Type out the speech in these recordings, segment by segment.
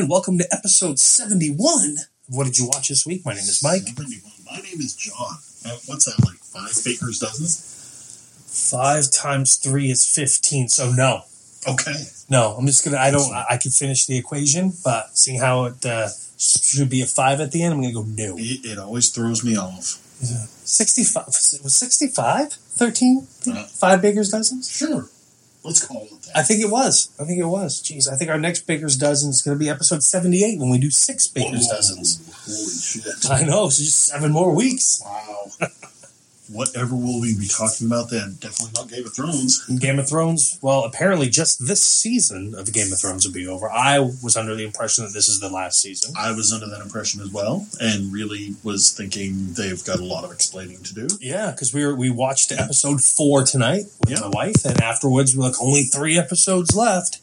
And welcome to episode 71 of What Did You Watch This Week? My name is Mike. 71. My name is John. Uh, what's that, like five baker's dozens? Five times three is 15, so no. Okay. No, I'm just gonna, I don't, I I can finish the equation, but seeing how it uh, should be a five at the end, I'm gonna go no. It, it always throws me off. 65, was 65? 13? Uh, Five baker's dozens? sure. Let's call it that. I think it was. I think it was. Jeez, I think our next baker's dozen is gonna be episode 78 when we do six baker's Whoa, dozens. Holy shit. I know, so just seven more weeks. Wow. Whatever will we be talking about then? Definitely not Game of Thrones. Game of Thrones, well, apparently just this season of the Game of Thrones will be over. I was under the impression that this is the last season. I was under that impression as well, and really was thinking they've got a lot of explaining to do. Yeah, because we were we watched episode four tonight with Yeah. my wife, and afterwards we're like, only three episodes left.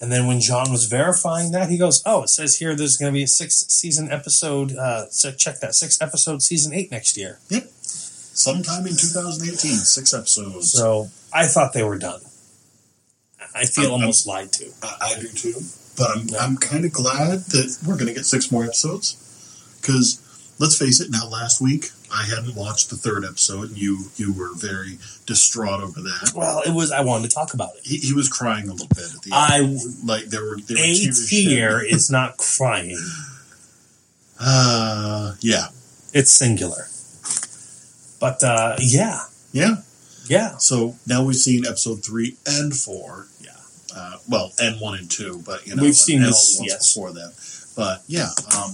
And then when John was verifying that, he goes, "Oh, it says here there's going to be a six season episode. Uh, so check that six episode season eight next year." Yep. Sometime in 2018, six episodes. So I thought they were done. I feel I'm- almost lied to. I, I do too. But I'm, Yeah. I'm kind of glad that we're going to get six more episodes. Because let's face it, now last week I hadn't watched the third episode, and you you were very distraught over that. Well, it was. I wanted to talk about it. He, he was crying a little bit at the end. I like there were there were a tear is not crying. Uh, yeah, It's singular. But uh, yeah, yeah. yeah, So now we've seen episode three and four. yeah. Uh, well, and one and two, but you know We've seen and this, all the ones yes. before that. But yeah, um,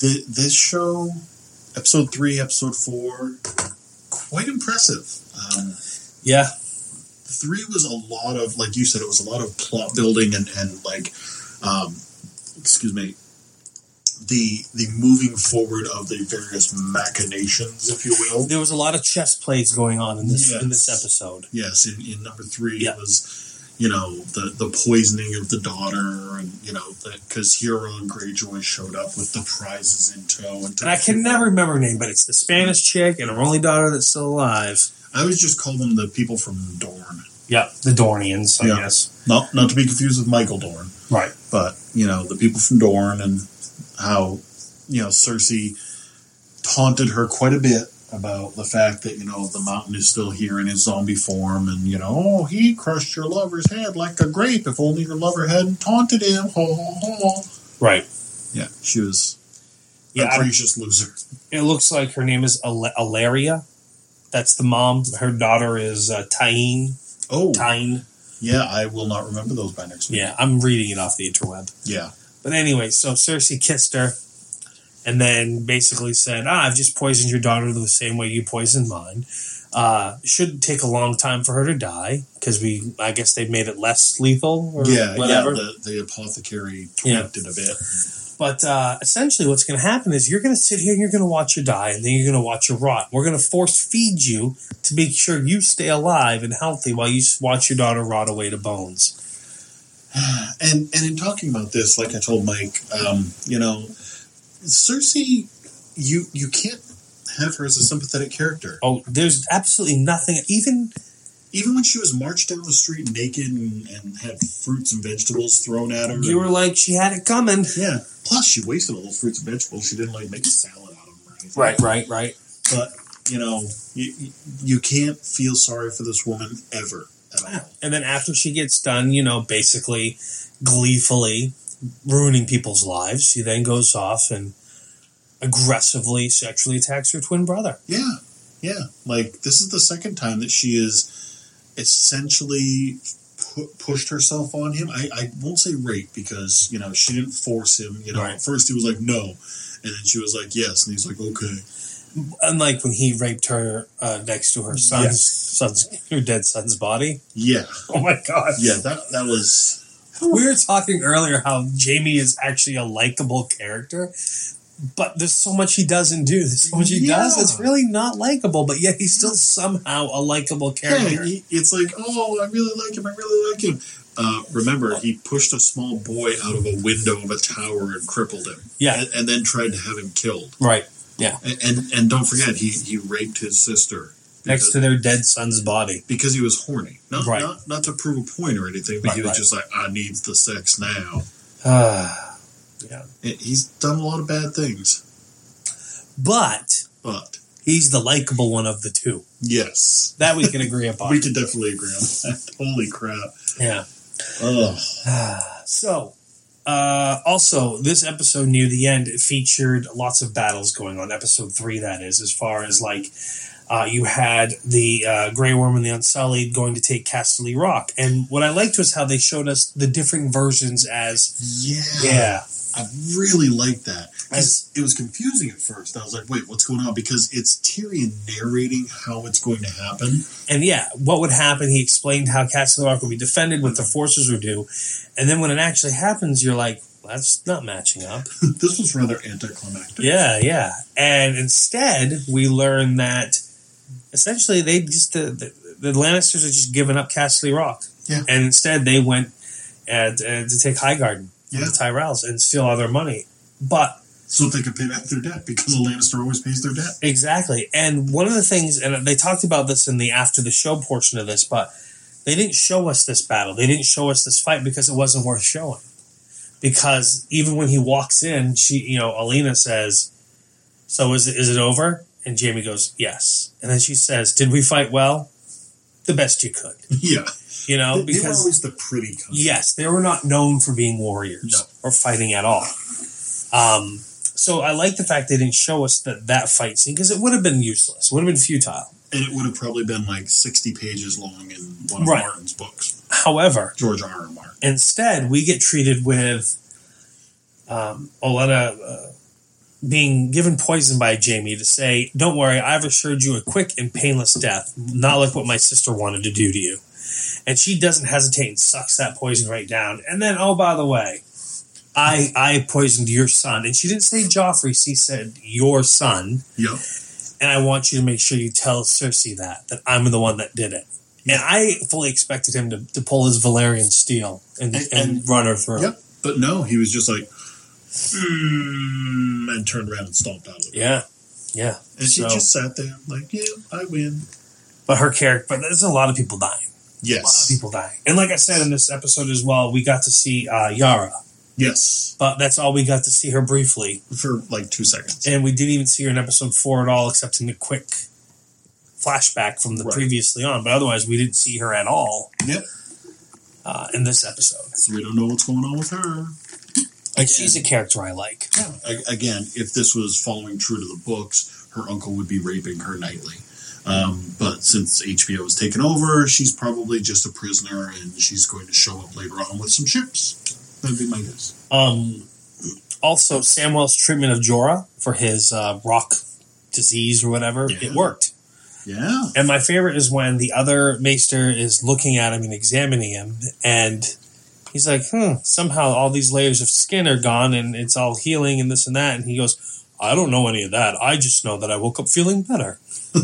the, this show, episode three, episode four, quite impressive. Um, Yeah, three was a lot of, like you said, it was a lot of plot building and and like, um, excuse me, the the moving forward of the various machinations, if you will. there was a lot of chess plays going on in this in this episode. Yes, in, in number three Yeah. it was, you know, the the poisoning of the daughter, and you know, because Euron Greyjoy showed up with the prizes in tow, and, And I can never remember her name, but it's the Spanish chick and her only daughter that's still alive. I always just call them the people from Dorne, Yeah, the Dornians, I Yeah. guess. not not to be confused with Michael Dorn, Right. but you know, the people from Dorne, and how you know Cersei taunted her quite a bit about the fact that you know the mountain is still here in his zombie form, and you know, oh, he crushed your lover's head like a grape. If only your lover hadn't taunted him. Ho ho ho. Right. Yeah, she was Yeah, a gracious loser. it looks like her name is Al- Ellaria. That's the mom. Her daughter is uh, Tyene. Oh, Tyne. yeah, I will not remember those by next week. Yeah, I'm reading it off the interweb. Yeah, But anyway, so Cersei kissed her and then basically said, ah, I've just poisoned your daughter the same way you poisoned mine. Uh, should take a long time for her to die because we, I guess they made it less lethal or yeah, whatever. yeah. The, the apothecary Yeah. tweaked it a bit. But uh, essentially, what's going to happen is you're going to sit here and you're going to watch her die, and then you're going to watch her rot. We're going to force feed you to make sure you stay alive and healthy while you watch your daughter rot away to bones. And and in talking about this, like I told Mike, um, you know, Cersei, you you can't have her as a sympathetic character. Oh, there's absolutely nothing. Even Even when she was marched down the street naked and, and had fruits and vegetables thrown at her, you were like, she had it coming. yeah. Plus, she wasted all those fruits and vegetables. She didn't like make a salad out of them or anything. Right, right, right. But you know, you, you- can't feel sorry for this woman ever. And then after she gets done, you know, basically gleefully ruining people's lives, she then goes off and aggressively sexually attacks her twin brother. Yeah, yeah. Like this is the second time that she is essentially pu- pushed herself on him. I, I won't say rape because you know she didn't force him. You know, Right. at first he was like no, and then she was like yes, and he's like okay. Unlike when he raped her uh, next to her son's Yes. son's her dead son's body. Yeah, Oh my god. yeah. That that was We were talking earlier how Jamie is actually a likable character, but there's so much he doesn't do. There's so much he does that's really not likable, but yet he's still somehow a likable yeah. character. It's like oh, I really like him. I really like him. Uh, remember, he pushed a small boy out of a window of a tower and crippled him. Yeah. and, and then tried to have him killed. Right. Yeah. And and, and don't forget, he he raped his sister Next to their dead son's body. because he was horny. Not, Right. not not to prove a point or anything, but Right, he was right. just like, I need the sex now. Ah. And he's done a lot of bad things, but but he's the likable one of the two. yes, That we can agree upon. we can definitely agree on that. Holy crap! yeah. Ugh. So, uh, also, this episode near the end featured lots of battles going on. Episode three, that is, as far as like uh, you had the uh, Grey Worm and the Unsullied going to take Casterly Rock, and what I liked was how they showed us the different versions as Yeah, yeah, I really liked that because it was confusing at first. I was like, wait, what's going on? Because it's Tyrion narrating how it's going to happen. and yeah, what would happen? He explained how Casterly Rock would be defended, what the forces would do, and then when it actually happens, you're like, that's not matching up. this was rather anticlimactic. Yeah, yeah. And instead, we learn that essentially they just the, the, the Lannisters are just giving up Castle Rock. Yeah. And instead, they went uh, uh, to take Highgarden, Yeah. the Tyrells, and steal all their money. But So they could pay back their debt because a Lannister always pays their debt. exactly, and one of the things, and they talked about this in the after the show portion of this, but they didn't show us this battle. They didn't show us this fight because it wasn't worth showing. Because even when he walks in, she, you know, Olenna says, "So is it is it over?" And Jamie goes, "Yes." And then she says, "Did we fight well? The best you could." Yeah, You know, they, they were because always the pretty kind. yes, they were not known for being warriors No. or fighting at all. Um, so I like the fact they didn't show us that that fight scene because it would have been useless, would have been futile. and it would have probably been like sixty pages long in one of Right. Martin's books. However, George R. R. Martin. Instead, we get treated with um, Olenna uh, being given poison by Jamie to say, "Don't worry, I've assured you a quick and painless death, not like what my sister wanted to do to you." And she doesn't hesitate and sucks that poison right down. And then, oh, by the way, I I poisoned your son, and she didn't say Joffrey. She said your son, Yep. and I want you to make sure you tell Cersei that that I'm the one that did it. And I fully expected him to, to pull his Valyrian steel and, and, And- and- run her through. Yep. But no, he was just like, mm, and turned around and stomped out of it. Yeah, yeah. And she just sat there like, yeah, I win. But her character, but there's a lot of people dying. Yes. A lot of Yes. people dying. And like I said in this episode as well, we got to see uh, Yara, Yes. but that's all we got to see her briefly, For like two seconds. and we didn't even see her in episode four at all, except in a quick flashback from the Right. previously on. But otherwise, we didn't see her at all Yep. uh, in this episode. So we don't know what's going on with her. Like she's a character I like. A- Again, if this was following true to the books, her uncle would be raping her nightly. Um, but since HBO has taken over, she's probably just a prisoner and she's going to show up later on with some ships. That'd be my guess. Um, also, Samwell's treatment of Jorah for his uh, rock disease or whatever, Yeah. it worked. Yeah. And my favorite is when the other maester is looking at him and examining him, and he's like, hmm, somehow all these layers of skin are gone and it's all healing and this and that. And he goes, I don't know any of that. I just know that I woke up feeling better.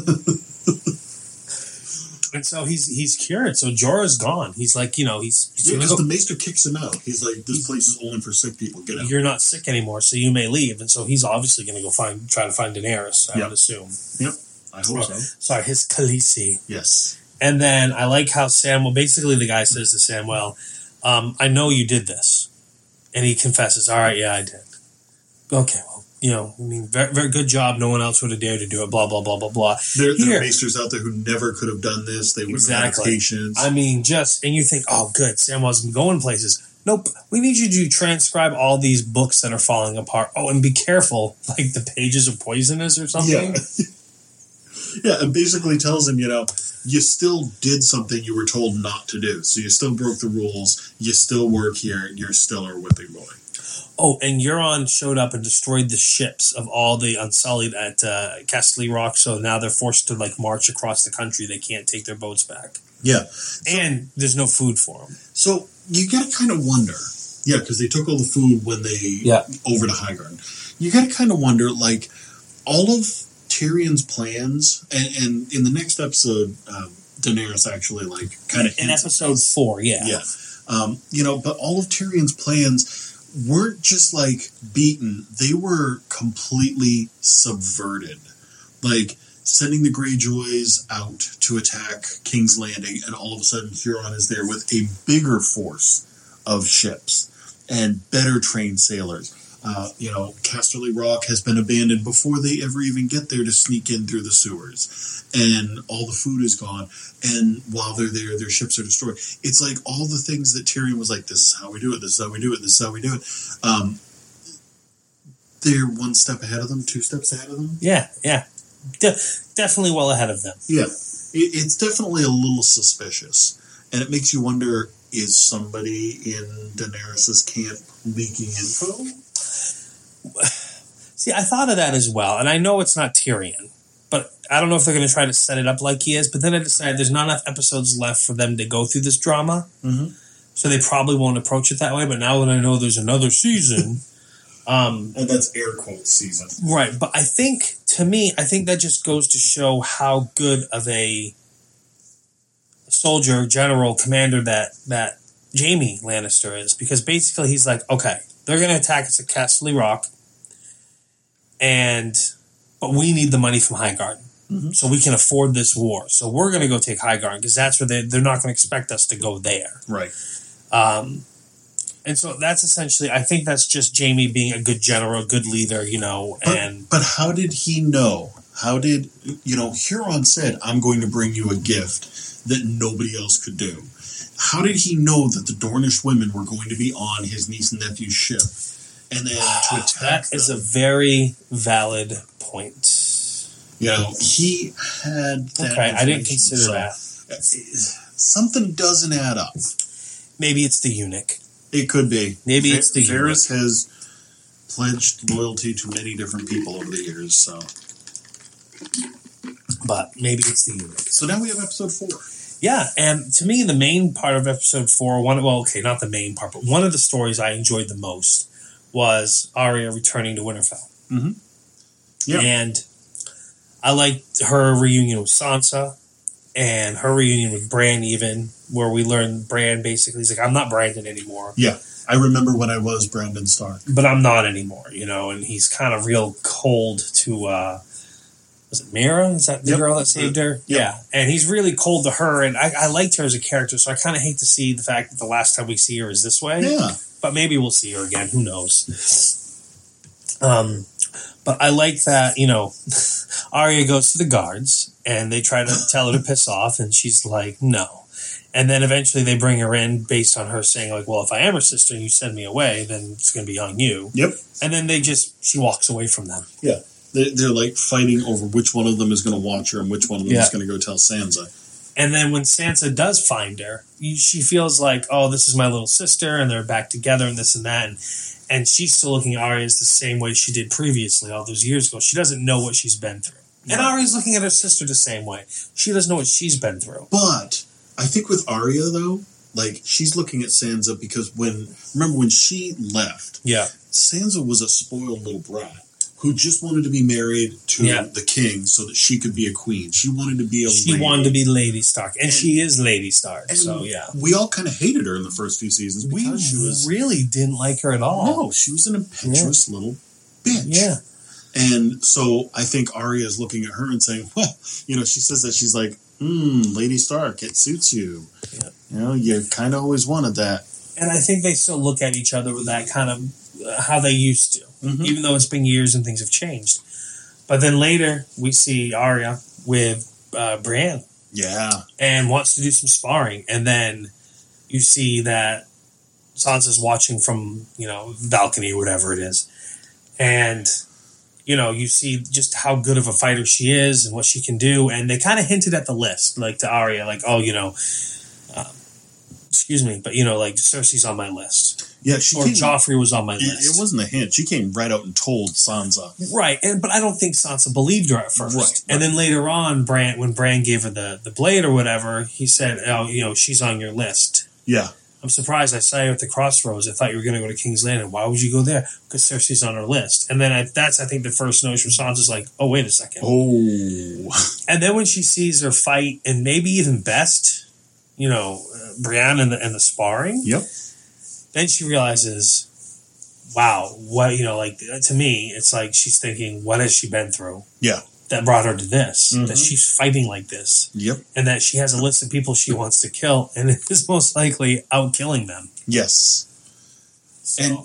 and so he's he's cured. So Jorah's gone. He's like, you know, he's, he's Yeah, because the maester kicks him out. He's like, this place is only for sick people. Get out. you're not sick anymore, so you may leave. And so he's obviously going to go find try to find Daenerys. I Yeah. would assume. Yep. I hope so. Sorry, his Khaleesi. Yes. And then I like how Samuel, basically the guy says to Samuel, um, I know you did this. And he confesses, all right, yeah, I did. Okay, well, you know, I mean, very, very good job. No one else would have dared to do it, blah, blah, blah, blah, blah. There, there are maesters out there who never could have done this. They would have Exactly. had patience. I mean, just, and you think, oh, good, Samuel's going places. Nope, we need you to transcribe all these books that are falling apart. Oh, and be careful, like the pages are poisonous or something. yeah. Yeah, and basically tells him, you know, you still did something you were told not to do. So you still broke the rules. You still work here. You're still our whipping boy. Oh, and Euron showed up and destroyed the ships of all the Unsullied at uh, Casterly Rock. So now they're forced to like march across the country. They can't take their boats back, Yeah. and there's no food for them. So you got to kind of wonder. Yeah, because they took all the food when they Yeah. over to Highgarden. You got to kind of wonder, like, all of Tyrion's plans, and, and in the next episode, um, Daenerys actually like kind of In episode four, yeah, yeah, um, you know, but all of Tyrion's plans weren't just like beaten; they were completely subverted, like sending the Greyjoys out to attack King's Landing, and all of a sudden Euron is there with a bigger force of ships and better trained sailors. Uh, you know, Casterly Rock has been abandoned before they ever even get there to sneak in through the sewers, and all the food is gone. And while they're there, their ships are destroyed. It's like all the things that Tyrion was like, "This is how we do it. This is how we do it. This is how we do it." Um, they're one step ahead of them, two steps ahead of them. yeah, yeah. De- definitely well ahead of them. Yeah, it, it's definitely a little suspicious, and it makes you wonder: is somebody in Daenerys's camp leaking info? See, I thought of that as well, and I know it's not Tyrion, but I don't know if they're going to try to set it up like he is. But then I decided there's not enough episodes left for them to go through this drama, Mhm. so they probably won't approach it that way. But now that I know there's another season, um, And that's air quotes season. right? But I think to me, I think that just goes to show how good of a soldier, general, commander that that Jamie Lannister is, because basically he's like, okay, they're going to attack us at Castle Rock, and but we need the money from Highgarden. Mhm. So we can afford this war. So we're going to go take Highgarden because that's where they, they're not going to expect us to go there. Right. Um, and so that's essentially, I think that's just Jamie being a good general, a good leader, you know, But, and but how did he know? How did you know? Euron said, "I'm going to bring you a gift that nobody else could do." How did he know that the Dornish women were going to be on his niece and nephew's ship, and then ah, to attack that is a very valid point. you know, he had. That Okay, I didn't consider so that. Eh, something doesn't add up. Maybe it's the eunuch. It could be. Maybe Va- it's the Varys has pledged loyalty to many different people over the years. So, But maybe it's the eunuch. so now we have episode four. Yeah, and to me, the main part of episode four, one well, okay, not the main part, but one of the stories I enjoyed the most was Arya returning to Winterfell. Mhm. Yeah. And I liked her reunion with Sansa and her reunion with Bran, even where we learned Bran basically is like, I'm not Brandon anymore, Yeah, I remember when I was Brandon Stark. but I'm not anymore, you know, and he's kind of real cold to, uh, was it Meera? Is that the Yep. girl that saved her? Yep. Yeah. And he's really cold to her, and I, I liked her as a character, so I kind of hate to see the fact that the last time we see her is this way. Yeah, But maybe we'll see her again. Who knows? Um, but I like that, you know, Arya goes to the guards and they try to tell her to piss off, and she's like, no. And then eventually they bring her in based on her saying, like, well, if I am her sister and you send me away, then it's going to be on you. yep. And then they just, she walks away from them. They're, they're like fighting over which one of them is going to watch her and which one of them Yeah. is going to go tell Sansa. And then when Sansa does find her, she feels like, oh, this is my little sister, and they're back together, and this and that. And, and she's still looking at Arya the same way she did previously, all those years ago. She doesn't know what she's been through. And Right. Arya's looking at her sister the same way. She doesn't know what she's been through. But I think with Arya though, like she's looking at Sansa because when remember when she left, Yeah. Sansa was a spoiled little brat who just wanted to be married to Yeah. the king so that she could be a queen. She wanted to be a She lady. wanted to be Lady Stark, and, And- she is Lady Stark. So, yeah. we all kind of hated her in the first few seasons We because she was really didn't like her at all. no, she was an impetuous little bitch. Yeah. And so I think Arya is looking at her and saying, well, you know, she says that she's like, hmm, Lady Stark, it suits you. Yeah. You know, you kind of always wanted that. And I think they still look at each other with that kind of uh, how they used to. Mhm. even though it's been years and things have changed. But then later we see Arya with uh, Bran Yeah. and wants to do some sparring, and then you see that Sansa's watching from you know balcony or whatever it is, and you know, you see just how good of a fighter she is and what she can do. And they kind of hinted at the list, like to Arya, like, oh, you know, uh, excuse me, but you know, like Cersei's on my list, Yeah, she or came, Joffrey was on my list. it wasn't a hint. She came right out and told Sansa. Right, and but I don't think Sansa believed her at first. Right, And then later on, Bran, when Bran gave her the, the blade or whatever, he said, "Oh, you know, she's on your list." Yeah, I'm surprised. I saw you at the crossroads. I thought you were going to go to King's Landing. Why would you go there? Because Cersei's on her list. And then I, that's, I think, the first notice from Sansa's like, "Oh, wait a second. Oh, And then when she sees her fight, and maybe even best, you know, uh, Brienne and the, and the sparring, yep. Then she realizes, wow, what you know, like to me, it's like she's thinking, what has she been through? Yeah. that brought her to this. Mhm. That she's fighting like this, Yep. and that she has a list of people she wants to kill, and is most likely out killing them. Yes. So, And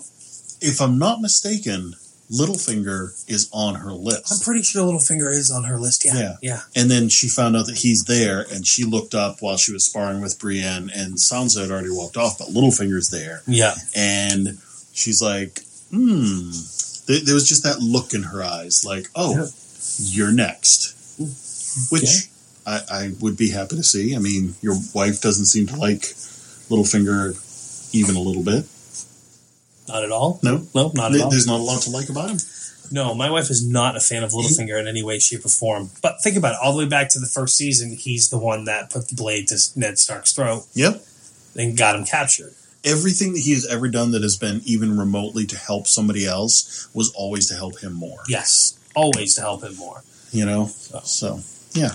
if I'm not mistaken, Littlefinger is on her list. I'm pretty sure Littlefinger is on her list. Yeah, Yeah. yeah, And then she found out that he's there, and she looked up while she was sparring with Brienne, and Sansa had already walked off, but Littlefinger's there, yeah. and she's like, "Hmm." There, there was just that look in her eyes, like, "Oh, Yeah. you're next," which Okay. I, I would be happy to see. I mean, your wife doesn't seem to like Littlefinger even a little bit. Not at all. No, No, not at all. there's not a lot to like about him. No, my wife is not a fan of Littlefinger in any way, shape, or form. But think about it. All the way back to the first season, he's the one that put the blade to Ned Stark's throat Yep. and got him captured. Everything that he has ever done that has been even remotely to help somebody else was always to help him more. Yes, always to help him more. You know? So. So, yeah.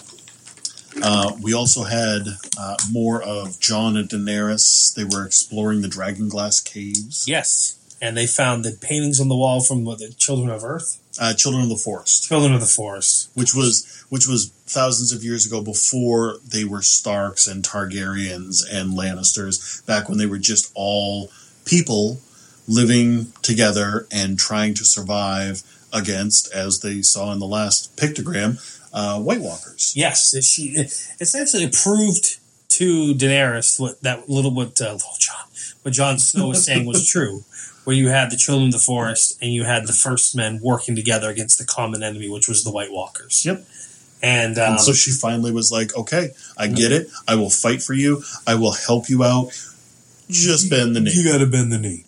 Uh, we also had uh, more of John and Daenerys. They were exploring the Dragon Glass caves. Yes, and they found the paintings on the wall from what, the Children of Earth, Uh, Children of the Forest, Children of the Forest. which was which was thousands of years ago before they were Starks and Targaryens and Lannisters. Back when they were just all people living together and trying to survive against, as they saw in the last pictogram, uh, White Walkers. Yes, it- she essentially proved to Daenerys what that little what uh, oh, John what Jon Snow was saying was true. Where you had the children of the forest and you had the first men working together against the common enemy, which was the White Walkers. Yep. And, um, And so she finally was like, "Okay, I get it. I will fight for you. I will help you out. Just bend the knee." You got to bend the knee.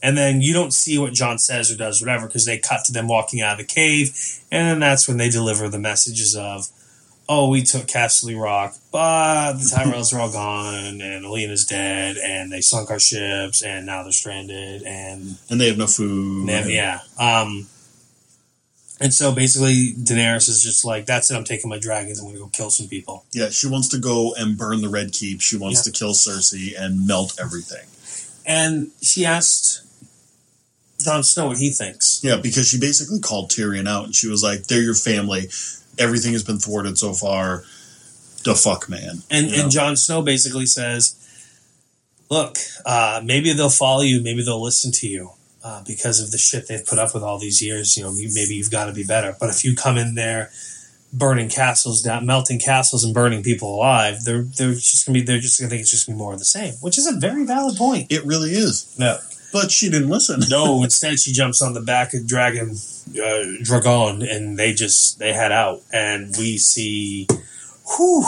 And then you don't see what John says or does, whatever, because they cut to them walking out of the cave, and then that's when they deliver the messages of, "Oh, we took Castle Rock, but the Tyrells are all gone, and Olenna's dead, and they sunk our ships, and now they're stranded, and And they have no food. have- yeah." Um, and so basically, Daenerys is just like, "That's it. I'm taking my dragons. I'm going to go kill some people." Yeah, she wants to go and burn the Red Keep. She wants Yeah. to kill Cersei and melt everything. And she asked Jon Snow what he thinks. Yeah, because she basically called Tyrion out and she was like, "They're your family. Everything has been thwarted so far. The fuck, man." And You know? and Jon Snow basically says, "Look, uh, maybe they'll follow you, maybe they'll listen to you uh, because of the shit they've put up with all these years. You know, maybe you've got to be better. But if you come in there, burning castles down, melting castles, and burning people alive, they're they're just gonna be they're just gonna think it's just gonna be more of the same, which is a very valid point. it really is. No, But she didn't listen. no. Instead, she jumps on the back of Drogon uh, Drogon, and they just they head out, and we see, whew,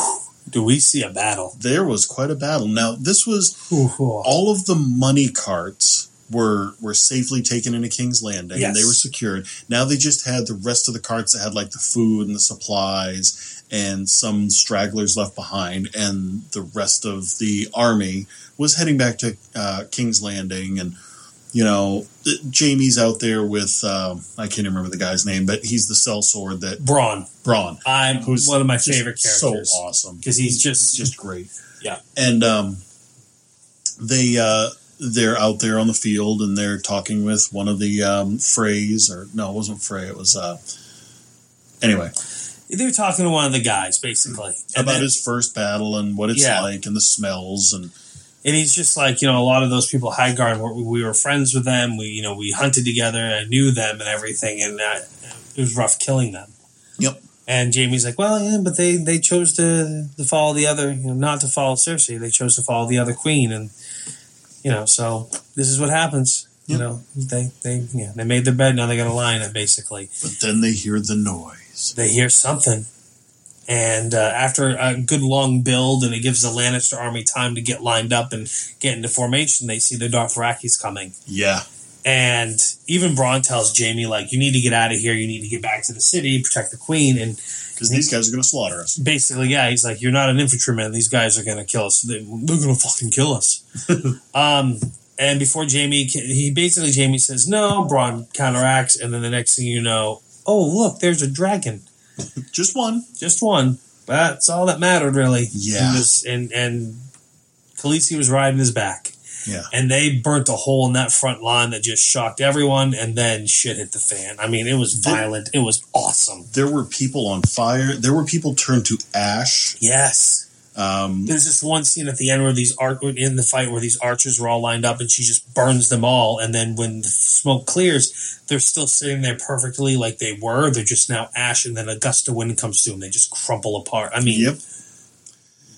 do we see a battle? There was quite a battle. Now, this was all of the money carts were were safely taken into King's Landing and they were secured. Now they just had the rest of the carts that had like the food and the supplies and some stragglers left behind, and the rest of the army was heading back to uh, King's Landing. And you know, Jamie's out there with um, I can't remember the guy's name, but he's the sellsword that Bronn. Bronn, I'm who's one of my favorite so characters awesome because he's just just great. Yeah. And um, they uh, they're out there on the field and they're talking with one of the um, Freys or no, it wasn't Frey. It was uh, anyway they're talking to one of the guys basically about then- his first battle and what it's Yeah. like and the smells and and he's just like you know a lot of those people Highgarden we we were friends with them we you know we hunted together I knew them and everything and it was rough killing them. Yep. And Jamie's like, well, yeah, but they they chose to to follow the other, you know, not to follow Cersei. They chose to follow the other queen, and you know, so this is what happens. You know, they they yeah they made their bed. Now they got to lie in it. Basically, But then they hear the noise. they hear something, and uh, after a good long build, and it gives the Lannister army time to get lined up and get into formation, they see the Dothrakis coming. Yeah. And even Bronn tells Jamie, like, you need to get out of here. You need to get back to the city, protect the queen. And Because these guys are going to slaughter us. basically, yeah, he's like, you're not an infantryman. These guys are going to kill us. They, they're going to fucking kill us. um, and before Jamie, he basically, Jamie says, no. Bronn counteracts. And then the next thing you know, oh, look, there's a dragon. Just one. Just one. That's all that mattered, really. Yeah. And, this, and, and Khaleesi was riding his back. Yeah. and they burnt a hole in that front line that just shocked everyone and then shit hit the fan i mean it was violent it was awesome There were people on fire. There were people turned to ash. yes Um, there's this one scene at the end where these art in the fight where these archers were all lined up and she just burns them all and then when the smoke clears they're still sitting there perfectly like they were. They're just now ash and then a gust of wind comes through and they just crumple apart. I mean yep.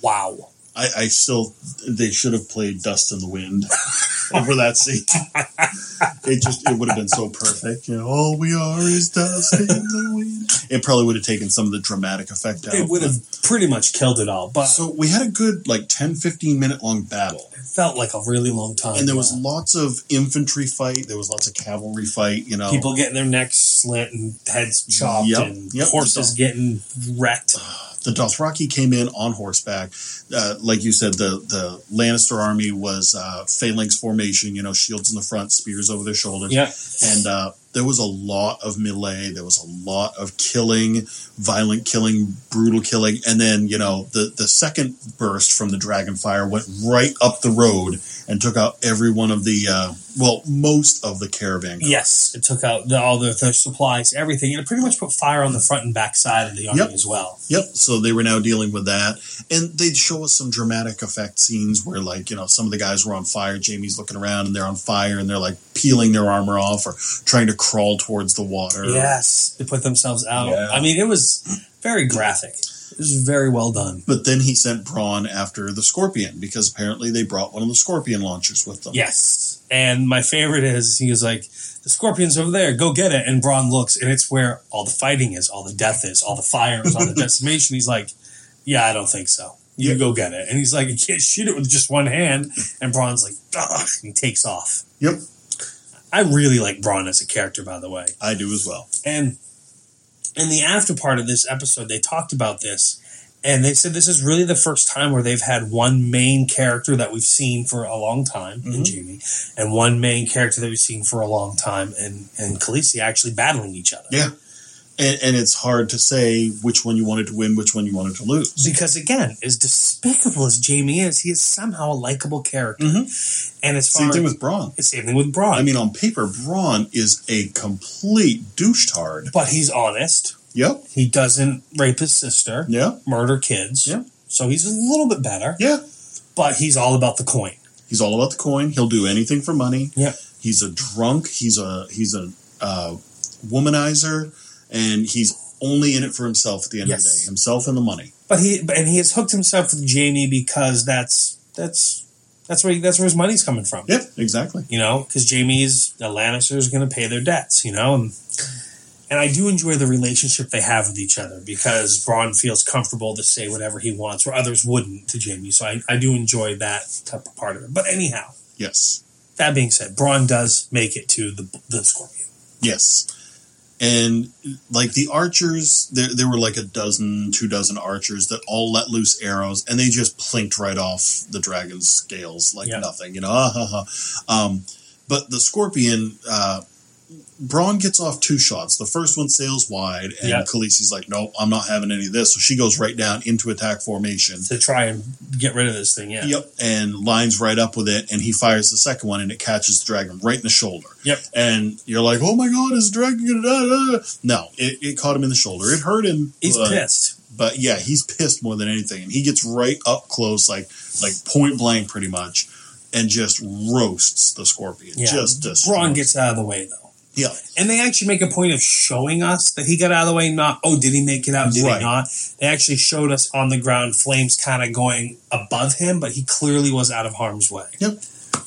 wow I, I still, they should have played Dust in the Wind over that scene. it just, it would have been so perfect. You know, all we are is dust in the wind. It probably would have taken some of the dramatic effect out. it would have pretty much killed it all but So we had a good, like, 10, 15 minute long battle. it felt like a really long time And there was yeah. lots of infantry fight. There was lots of cavalry fight, you know. people getting their necks slit and heads chopped Yep, and yep. horses getting wrecked. The Dothraki came in on horseback. Uh, like you said, the, the Lannister army was uh, phalanx formation, you know, shields in the front, spears over their shoulders. Yeah. And uh, there was a lot of melee. There was a lot of killing, violent killing, brutal killing. And then, you know, the, the second burst from the Dragonfire went right up the road and took out every one of the, uh, well, most of the caravan. cars. Yes, it took out the, all the, the supplies, everything, and it pretty much put fire on the front and back side of the army Yep. as well. Yep. So they were now dealing with that, and they'd show us some dramatic effect scenes where, like, you know, some of the guys were on fire. Jamie's looking around, and they're on fire, and they're like peeling their armor off or trying to crawl towards the water. Yes, they put themselves out. Yeah. I mean, it was very graphic. It was very well done. But then he sent Bronn after the Scorpion because apparently they brought one of the Scorpion launchers with them. Yes, and my favorite is he was like, "The scorpion's over there. Go get it." And Bronn looks, and it's where all the fighting is, all the death is, all the fire is, all the decimation. He's like, "Yeah, I don't think so. You Yeah. go get it." And he's like, "You can't shoot it with just one hand." And Bronn's like, "Ugh," and he takes off. Yep. I really like Bronn as a character, by the way. I do as well. And in the after part of this episode, they talked about this, and they said this is really the first time where they've had one main character that we've seen for a long time in Mhm. Jamie, and one main character that we've seen for a long time in in Khaleesi actually battling each other. Yeah. And, and it's hard to say which one you wanted to win, which one you wanted to lose. Because again, as despicable as Jamie is, he is somehow a likable character. Mhm. And as far Same thing with Bronn. same thing with Bronn. I mean, on paper, Bronn is a complete douche-tard. but he's honest. Yep. He doesn't rape his sister, Yeah. murder kids. Yeah. So he's a little bit better. Yeah. But he's all about the coin. He's all about the coin. He'll do anything for money. Yeah. He's a drunk. He's a he's a uh, womanizer, and he's only in it for himself at the end of the day. Himself and the money. But he but- and he has hooked himself with Jamie because that's that's that's where he, that's where his money's coming from. Yep. Exactly. You know, because Jamie's the Lannisters going to pay their debts. You know, and and I do enjoy the relationship they have with each other because Bronn feels comfortable to say whatever he wants, where others wouldn't to Jamie. So I, I do enjoy that type of part of it. But anyhow, Yes. that being said, Bronn does make it to the the Scorpion. Yes. And like the archers, there, there were like a dozen, two dozen archers that all let loose arrows, and they just plinked right off the dragon's scales like Yeah. nothing, you know. Ah. Um, but the scorpion, uh, Bronn gets off two shots. The first one sails wide, and Yeah. Khaleesi's like, "Nope, I'm not having any of this." So she goes right down into attack formation. to try and get rid of this thing. Yeah. Yep, and lines right up with it, and he fires the second one, and it catches the dragon right in the shoulder. Yep. And you're like, "Oh my god, is the dragon gonna die?" die?" No, it, it caught him in the shoulder. It hurt him. He's but, pissed. but yeah, he's pissed more than anything, and he gets right up close, like like point blank, pretty much, and just roasts the scorpion. Yeah. Just destroys Bronn gets out of the way though. Yeah, And they actually make a point of showing us that he got out of the way, not, oh, did he make it out? Did Right. he not? They actually showed us on the ground flames kind of going above him, but he clearly was out of harm's way. Yep.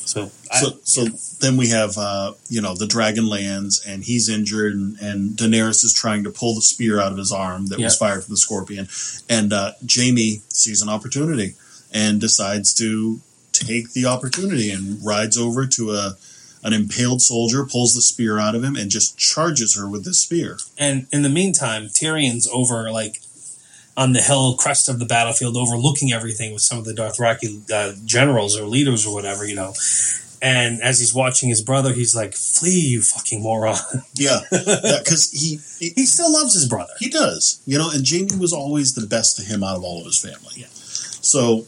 So, I, So, so then we have, uh, you know, the dragon lands and he's injured, and, and Daenerys is trying to pull the spear out of his arm that was fired from the scorpion. And uh, Jamie sees an opportunity and decides to take the opportunity and rides over to a an impaled soldier, pulls the spear out of him, and just charges her with the spear. and in the meantime, Tyrion's over like on the hill crest of the battlefield, overlooking everything with some of the Dothraki uh, generals or leaders or whatever, you know. And as he's watching his brother, he's like, "Flee, you fucking moron!" Yeah, because he, he he still loves his brother. He does, you know, and Jamie was always the best to him out of all of his family. Yeah. So,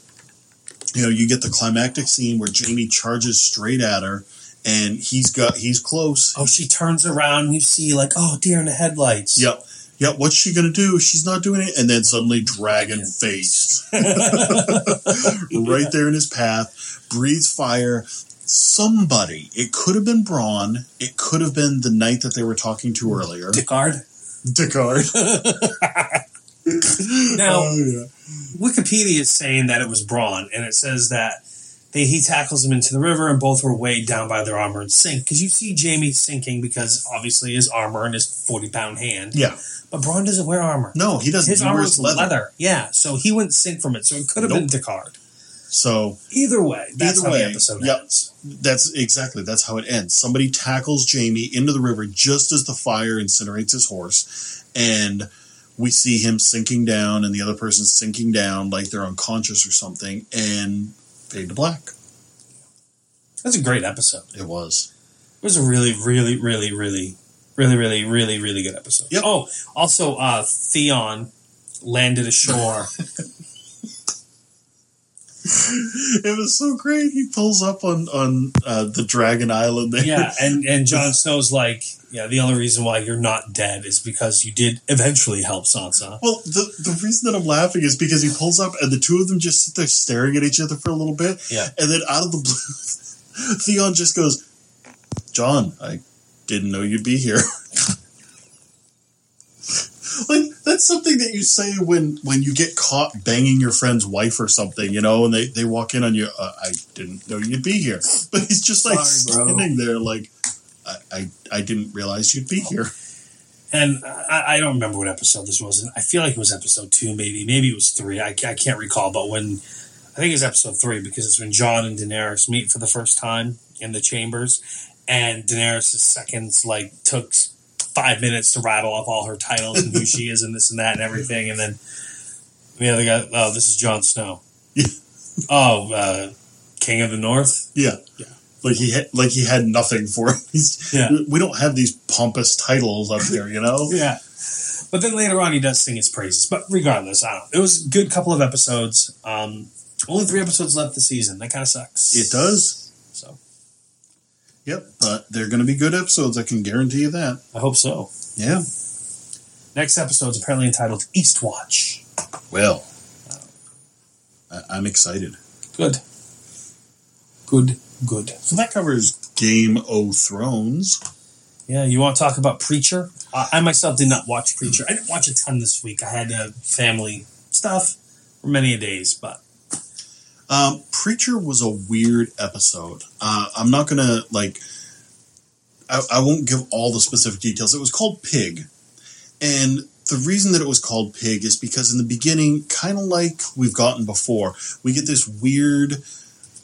you know, you get the climactic scene where Jamie charges straight at her, and he's got he's close. Oh, she turns around, and you see like, "Oh, deer in the headlights." Yep. Yep. What's she gonna do? She's not doing it, and then suddenly dragon face right there in his path, breathes fire. Somebody. It could have been Bronn. It could have been the knight that they were talking to earlier. Dickard. Deckard. Now, Oh, yeah. Wikipedia is saying that it was Bronn, and it says that they, he tackles him into the river, and both were weighed down by their armor and sink. Because you see Jamie sinking because obviously his armor and his forty pound hand. Yeah. But Bronn doesn't wear armor. No, he doesn't. His He armor is leather. Yeah, so he wouldn't sink from it. So it could have been Descartes. So Either way, that's Either how the episode yep. ends. that's exactly that's how it ends. Somebody tackles Jamie into the river just as the fire incinerates his horse, and we see him sinking down, and the other person sinking down like they're unconscious or something, and fade to black. That's a great episode. It was. It was a really, really, really, really, really, really, really, really good episode. Yep. Oh, also, uh, Theon landed ashore. It was so great. He pulls up on on uh, the Dragon Island there. yeah, and and Jon Snow's like, yeah, the only reason why you're not dead is because you did eventually help Sansa. Well, the, the reason that I'm laughing is because he pulls up and the two of them just sit there staring at each other for a little bit. Yeah. And then out of the blue, Theon just goes, John, I didn't know you'd be here. Like, that's something that you say when, when you get caught banging your friend's wife or something, you know, and they, they walk in on you, uh, I didn't know you'd be here. But he's just like Sorry, bro. standing there like, I, I, I didn't realize you'd be here. And I, I don't remember what episode this was. I feel like it was episode two, maybe. Maybe it was three. I, I can't recall. But when I think it's episode three because it's when John and Daenerys meet for the first time in the chambers, and Daenerys' seconds like took five minutes to rattle off all her titles and who she is and this and that and everything, and then the other guy, oh, this is Jon Snow. Yeah. Oh, uh, King of the North. Yeah. Yeah. Like he had, like he had nothing for him. He's, Yeah. We don't have these pompous titles up there, you know? Yeah. But then later on, he does sing his praises. But regardless, I don't. It was a good couple of episodes. Um, only three episodes left this season. That kind of sucks. It does. Yep. But they're going to be good episodes. I can guarantee you that. I hope so. Yeah. Next episode is apparently entitled Eastwatch. Well, I, I'm excited. Good. Good. Good. So that covers Game of Thrones. Yeah. You want to talk about Preacher? I, I myself did not watch Preacher. I didn't watch a ton this week. I had uh, family stuff for many a days, but Um, Preacher was a weird episode. Uh, I'm not to, like, I, I won't give all the specific details. It was called Pig. And the reason that it was called Pig is because in the beginning, kind of like we've gotten before, we get this weird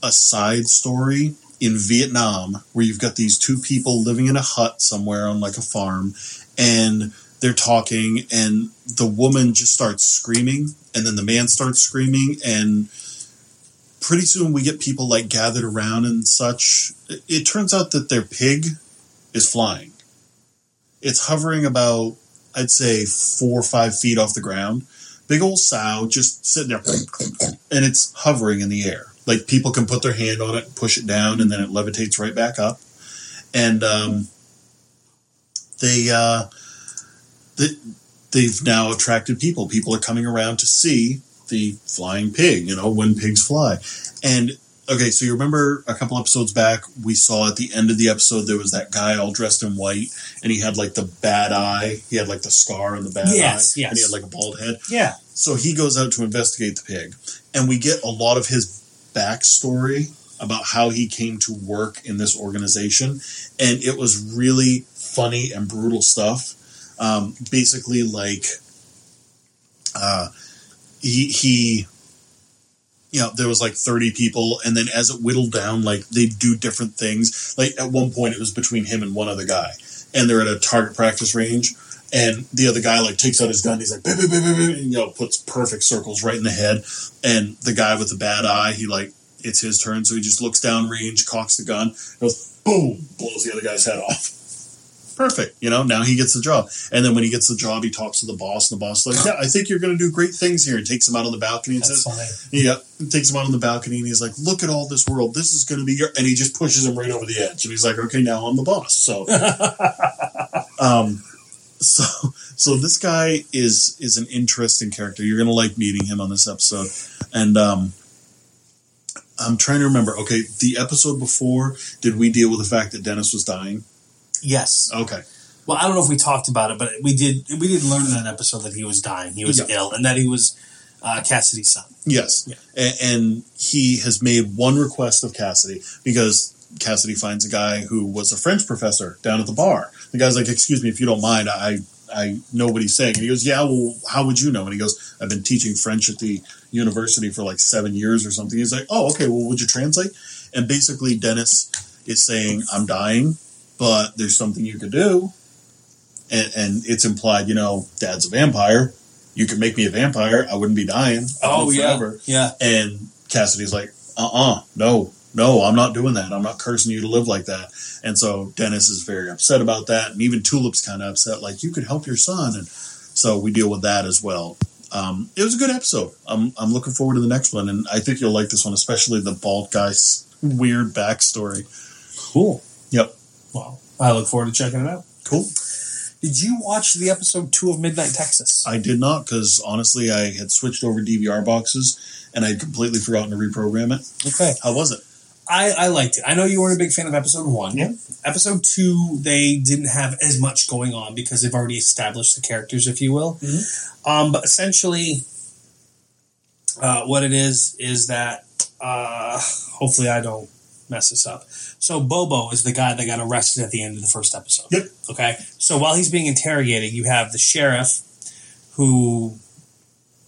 aside story in Vietnam where you've got these two people living in a hut somewhere on like a farm and they're talking and the woman just starts screaming and then the man starts screaming and pretty soon we get people like gathered around and such. It, it turns out that their pig is flying. It's hovering about, I'd say, four or five feet off the ground. Big old sow just sitting there, and it's hovering in the air. Like people can put their hand on it, push it down, and then it levitates right back up. And um, they, uh, they, they've now attracted people. People are coming around to see the flying pig, you know, when pigs fly. And okay, so you remember a couple episodes back, we saw at the end of the episode there was that guy all dressed in white and he had like the bad eye. He had like the scar on the bad Yes, eye. yes. And he had like a bald head. yeah. So he goes out to investigate the pig. And we get a lot of his backstory about how he came to work in this organization, and it was really funny and brutal stuff. Um, basically, like uh, he he you know there was like 30 people and then as it whittled down like they do different things. Like at one point it was between him and one other guy and they're at a target practice range and the other guy like takes out his gun he's like and, you know puts perfect circles right in the head and the guy with the bad eye he like it's his turn so he just looks down range cocks the gun goes boom blows the other guy's head off perfect you know now he gets the job and then when he gets the job he talks to the boss and the boss is like yeah i think you're going to do great things here and takes him out on the balcony and That's says funny. yeah, takes him out on the balcony and he's like, "Look at all this world. This is going to be your." And he just pushes him right over the edge. And he's like, "Okay, now I'm the boss." So, um, so so this guy is is an interesting character. You're going to like meeting him on this episode, and um, I'm trying to remember. Okay, the episode before, did we deal with the fact that Dennis was dying? Yes. Okay, Well, I don't know if we talked about it, but we did. We did learn in that episode that he was dying. He was Yeah. ill, and that he was uh, Cassidy's son. Yes. Yeah. A- And, he has made one request of Cassidy because Cassidy finds a guy who was a French professor down at the bar. The guy's like, "Excuse me, if you don't mind, I I know what he's saying." And he goes, "Yeah, well, how would you know?" And he goes, "I've been teaching French at the university for like seven years or something." He's like, "Oh, okay. Well, would you translate?" And basically, Dennis is saying, "I'm dying, but there's something you could do." And, and it's implied, you know, Dad's a vampire. You could make me a vampire. I wouldn't be dying. I'd live forever. yeah. And Cassidy's like, uh uh no, no, I'm not doing that. I'm not cursing you to live like that. And so Dennis is very upset about that. And even Tulip's kind of upset, like, you could help your son. And so we deal with that as well. Um, it was a good episode. I'm, I'm looking forward to the next one. And I think you'll like this one, especially the bald guy's weird backstory. Cool. Yep. Well, I look forward to checking it out. Cool. Did you watch the episode two of Midnight Texas? I did not because honestly, I had switched over DVR boxes and I'd completely forgotten to reprogram it. Okay. How was it? I, I liked it. I know you weren't a big fan of episode one. Yeah. Episode two, they didn't have as much going on because they've already established the characters, if you will. Um, but essentially, uh, what it is is that uh, hopefully I don't mess this up. So Bobo is the guy that got arrested at the end of the first episode. Yep. Okay. So while he's being interrogated, you have the sheriff who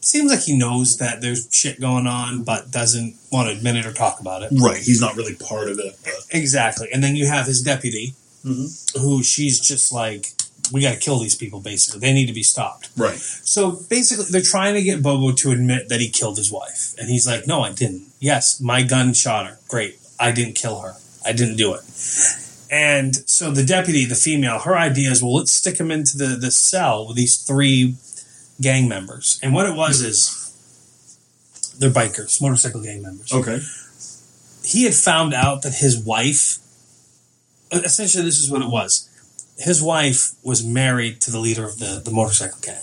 seems like he knows that there's shit going on, but doesn't want to admit it or talk about it. Right. He's not really part of it. But Exactly. And then you have his deputy, Mhm. who she's just like, we got to kill these people, basically. They need to be stopped. right. So basically, they're trying to get Bobo to admit that he killed his wife. And he's like, no, I didn't. Yes, my gun shot her. Great. I didn't kill her. I didn't do it. And so the deputy, the female, her idea is, well, let's stick him into the, the cell with these three gang members. And what it was is, they're bikers, motorcycle gang members Okay. he had found out that his wife essentially this is what it was his wife was married to the leader of the, the motorcycle gang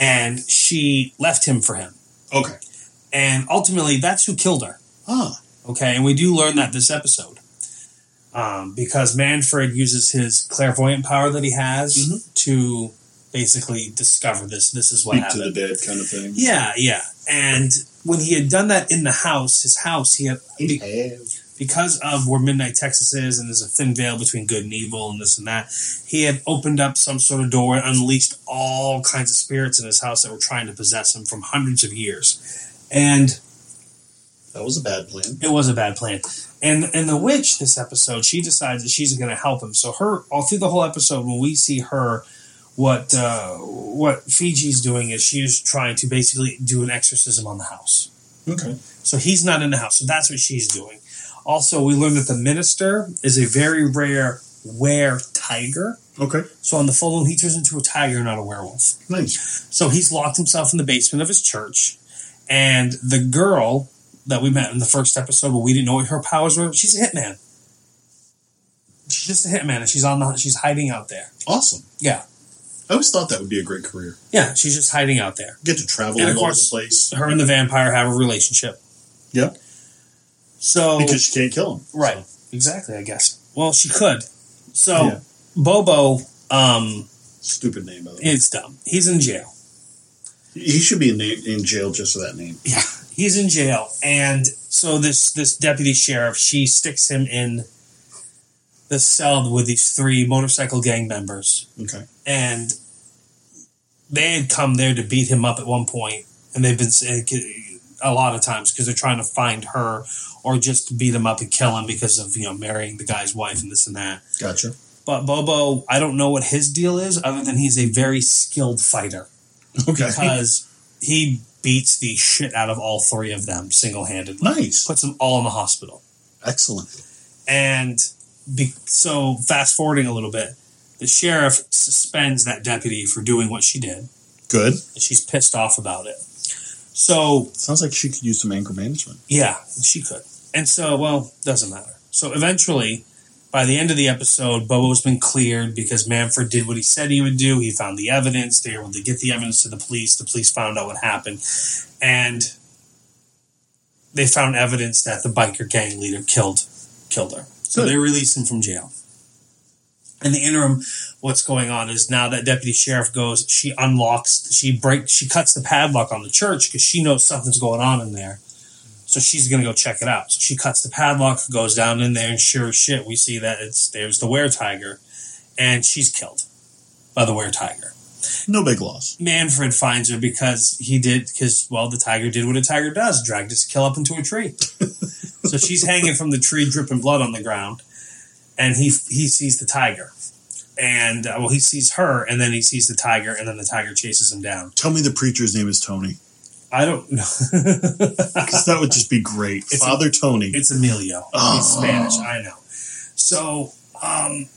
and she left him for him Okay. and ultimately that's who killed her Ah. Okay and we do learn that this episode um, because manfred uses his clairvoyant power that he has Mhm. to basically discover this this is what Speak to happened the dead kind of thing. yeah yeah and when he had done that in the house his house he had because of where Midnight Texas is, and there's a thin veil between good and evil, and this and that, he had opened up some sort of door and unleashed all kinds of spirits in his house that were trying to possess him from hundreds of years. And That was a bad plan. it was a bad plan. And and the witch this episode, she decides that she's going to help him. So her all through the whole episode, when we see her, what uh, what Fiji's doing is she's trying to basically do an exorcism on the house. Okay. So he's not in the house. So that's what she's doing. Also, we learned that the minister is a very rare were tiger. Okay. So on the full moon, he turns into a tiger, not a werewolf. Nice. So he's locked himself in the basement of his church. And the girl that we met in the first episode, but we didn't know what her powers were, she's a hitman. She's just a hitman, and she's on the she's hiding out there. Awesome. Yeah, I always thought that would be a great career. yeah, she's just hiding out there. Get to travel And all over the place. Her and the vampire have a relationship. Yeah. So Because she can't kill him. Right. Exactly, I guess. Well, she could. So Yeah. Bobo, um, Stupid name, by the way. it's dumb. He's in jail. He should be in, in jail just for that name. Yeah, he's in jail, and so this this deputy sheriff she sticks him in the cell with these three motorcycle gang members, Okay. and they had come there to beat him up at one point, and they've been a lot of times because they're trying to find her or just beat him up and kill him because of you know marrying the guy's wife and this and that. Gotcha. But Bobo, I don't know what his deal is, other than he's a very skilled fighter Okay. because he beats the shit out of all three of them single handedly. nice. Puts them all in the hospital. Excellent. And be, so, fast forwarding a little bit, the sheriff suspends that deputy for doing what she did. Good. She's pissed off about it. So, Sounds like she could use some anger management. yeah, she could. And so, well, doesn't matter. So, eventually, by the end of the episode, Bobo's been cleared because Manfred did what he said he would do. He found the evidence. They were able to get the evidence to the police. The police found out what happened. And they found evidence that the biker gang leader killed killed her. So Good. they released him from jail. In the interim, what's going on is now that deputy sheriff goes, she unlocks, she breaks, she cuts the padlock on the church because she knows something's going on in there. So she's gonna go check it out. So she cuts the padlock, goes down in there, and sure as shit, we see that it's there's the were tiger, and she's killed by the were tiger. No big loss. Manfred finds her because he did because well the tiger did what a tiger does dragged his kill up into a tree so she's hanging from the tree dripping blood on the ground and he he sees the tiger and uh, well he sees her and then he sees the tiger and then the tiger chases him down Tell me the preacher's name is Tony. I don't know. Because that would just be great. It's Father Tony. It's Emilio. Oh. He's Spanish. I know. So, um,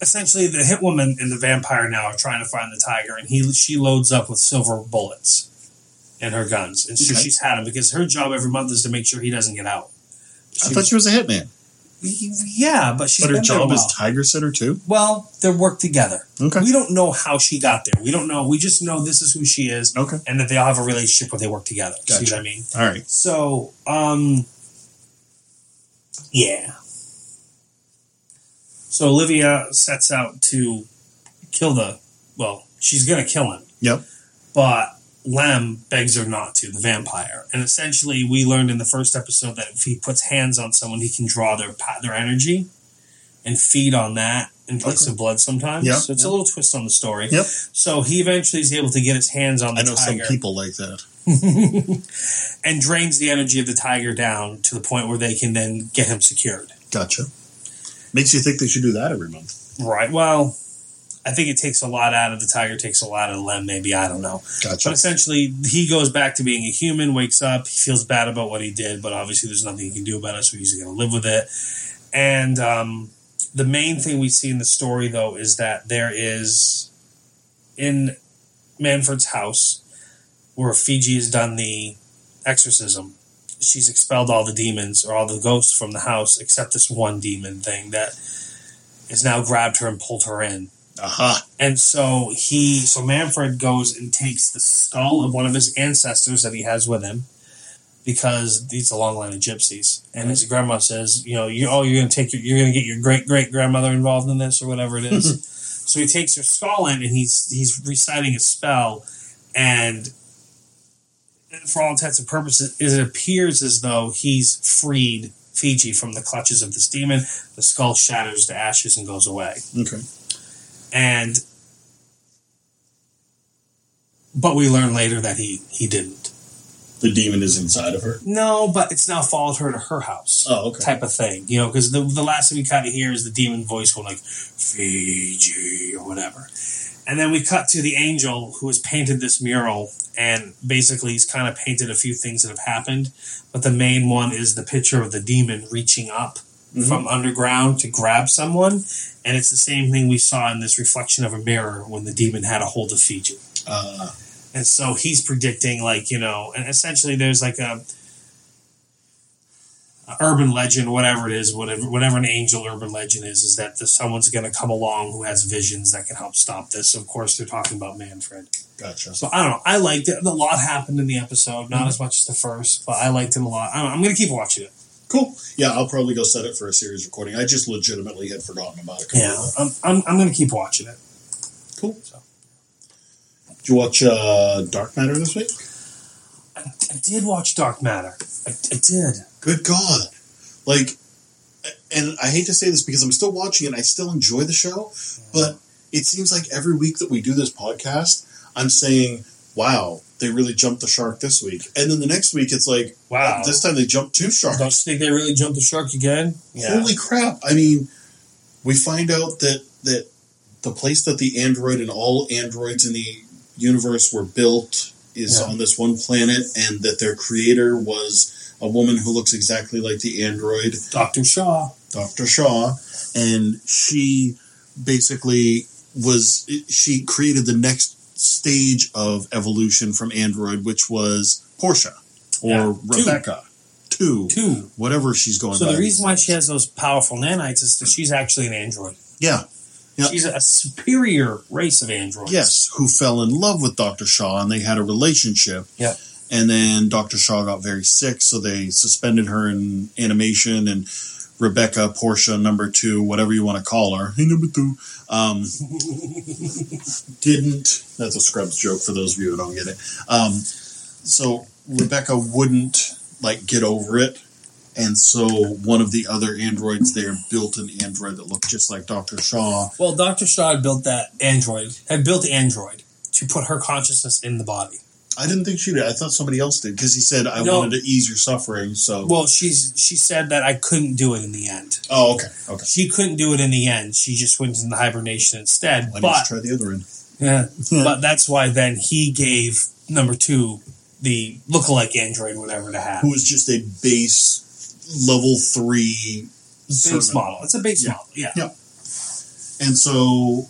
essentially, the hit woman and the vampire now are trying to find the tiger, and he she loads up with silver bullets in her guns, and so Okay. she's had him because her job every month is to make sure he doesn't get out. I thought she was a hitman. Yeah, but she's But her been there a job is tiger sitter too. well, they work together. Okay. We don't know how she got there. We don't know. We just know this is who she is, Okay. and that they all have a relationship where they work together. See what I mean? All right. So, um, yeah. So Olivia sets out to kill the. Well, she's gonna kill him, Yep. but Lem begs her not to. The vampire, and essentially, we learned in the first episode that if he puts hands on someone, he can draw their their energy and feed on that in place Okay. of blood. Sometimes, Yeah, so it's a little twist on the story. Yep. So he eventually is able to get his hands on the I know tiger some people like that. and drains the energy of the tiger down to the point where they can then get him secured. Gotcha. Makes you think they should do that every month. Right. Well, I think it takes a lot out of the tiger, takes a lot out of Lem, maybe. I don't know. Gotcha. But essentially, he goes back to being a human, wakes up, he feels bad about what he did, but obviously there's nothing he can do about it, so he's going to live with it. And um, the main thing we see in the story, though, is that there is in Manfred's house where Fiji has done the exorcism. She's expelled all the demons or all the ghosts from the house except this one demon thing that has now grabbed her and pulled her in. Aha. And so he, so Manfred goes and takes the skull of one of his ancestors that he has with him, because he's a long line of gypsies. And his grandma says, you know, you oh, you're gonna take your, you're gonna get your great great grandmother involved in this or whatever it is. so he takes her skull in and he's he's reciting a spell, and for all intents and purposes, it appears as though he's freed Fiji from the clutches of this demon. The skull shatters to ashes and goes away Okay. And but we learn later that he he didn't. The demon is inside of her. No, but it's now followed her to her house. Oh, okay. Type of thing, you know, because the the last thing we kind of hear is the demon voice going like Fiji or whatever, and then we cut to the angel who has painted this mural, and basically he's kind of painted a few things that have happened, but the main one is the picture of the demon reaching up Mhm. from underground to grab someone, and it's the same thing we saw in this reflection of a mirror when the demon had a hold of Fiji. Uh, And so he's predicting, like, you know, and essentially there's like a, a urban legend, whatever it is, whatever whatever an angel urban legend is, is that the, someone's going to come along who has visions that can help stop this. So of course, they're talking about Manfred. gotcha. So I don't know. I liked it. A lot happened in the episode, not as much as the first, but I liked it a lot. I don't know, I'm going to keep watching it. Cool. Yeah, I'll probably go set it for a series recording. I just legitimately had forgotten about it. Yeah. I'm, I'm, I'm going to keep watching it. Cool. So. Did you watch uh, Dark Matter this week? I, I did watch Dark Matter. I, I did. Good God. Like, and I hate to say this because I'm still watching it and I still enjoy the show, but it seems like every week that we do this podcast, I'm saying, wow, they really jumped the shark this week. And then the next week, it's like, Wow. this time they jumped two sharks. Don't you think they really jumped the shark again? Holy crap! I mean, we find out that that the place that the android and all androids in the universe were built is Yeah. on this one planet, and that their creator was a woman who looks exactly like the android, Dr. Shaw. Dr. Shaw, and she basically was she created the next stage of evolution from android, which was Portia or Yeah. Rebecca. Two. Two. Whatever she's going So the reason why she has those powerful nanites is that she's actually an android. Yeah. Yeah. She's a superior race of androids. Yes, who fell in love with Dr. Shaw and they had a relationship. Yeah. And then Dr. Shaw got very sick, so they suspended her in animation and Rebecca, Portia, number two, whatever you want to call her, hey, number two, um, didn't. That's a Scrubs joke for those of you who don't get it. Um, so Rebecca wouldn't like get over it, and so one of the other androids there built an android that looked just like Dr. Shaw. Well, Dr. Shaw had built that android, had built the android to put her consciousness in the body. I didn't think she did. I thought somebody else did because he said I No. wanted to ease your suffering. So, Well, she's she said that I couldn't do it in the end. oh, okay, okay. She couldn't do it in the end. She just went into hibernation instead. Why but you try the other end? yeah, but that's why then he gave number two the lookalike android, whatever to have. Who was just a base level three Base servant. model. It's a base Yeah. model. Yeah. Yeah. And so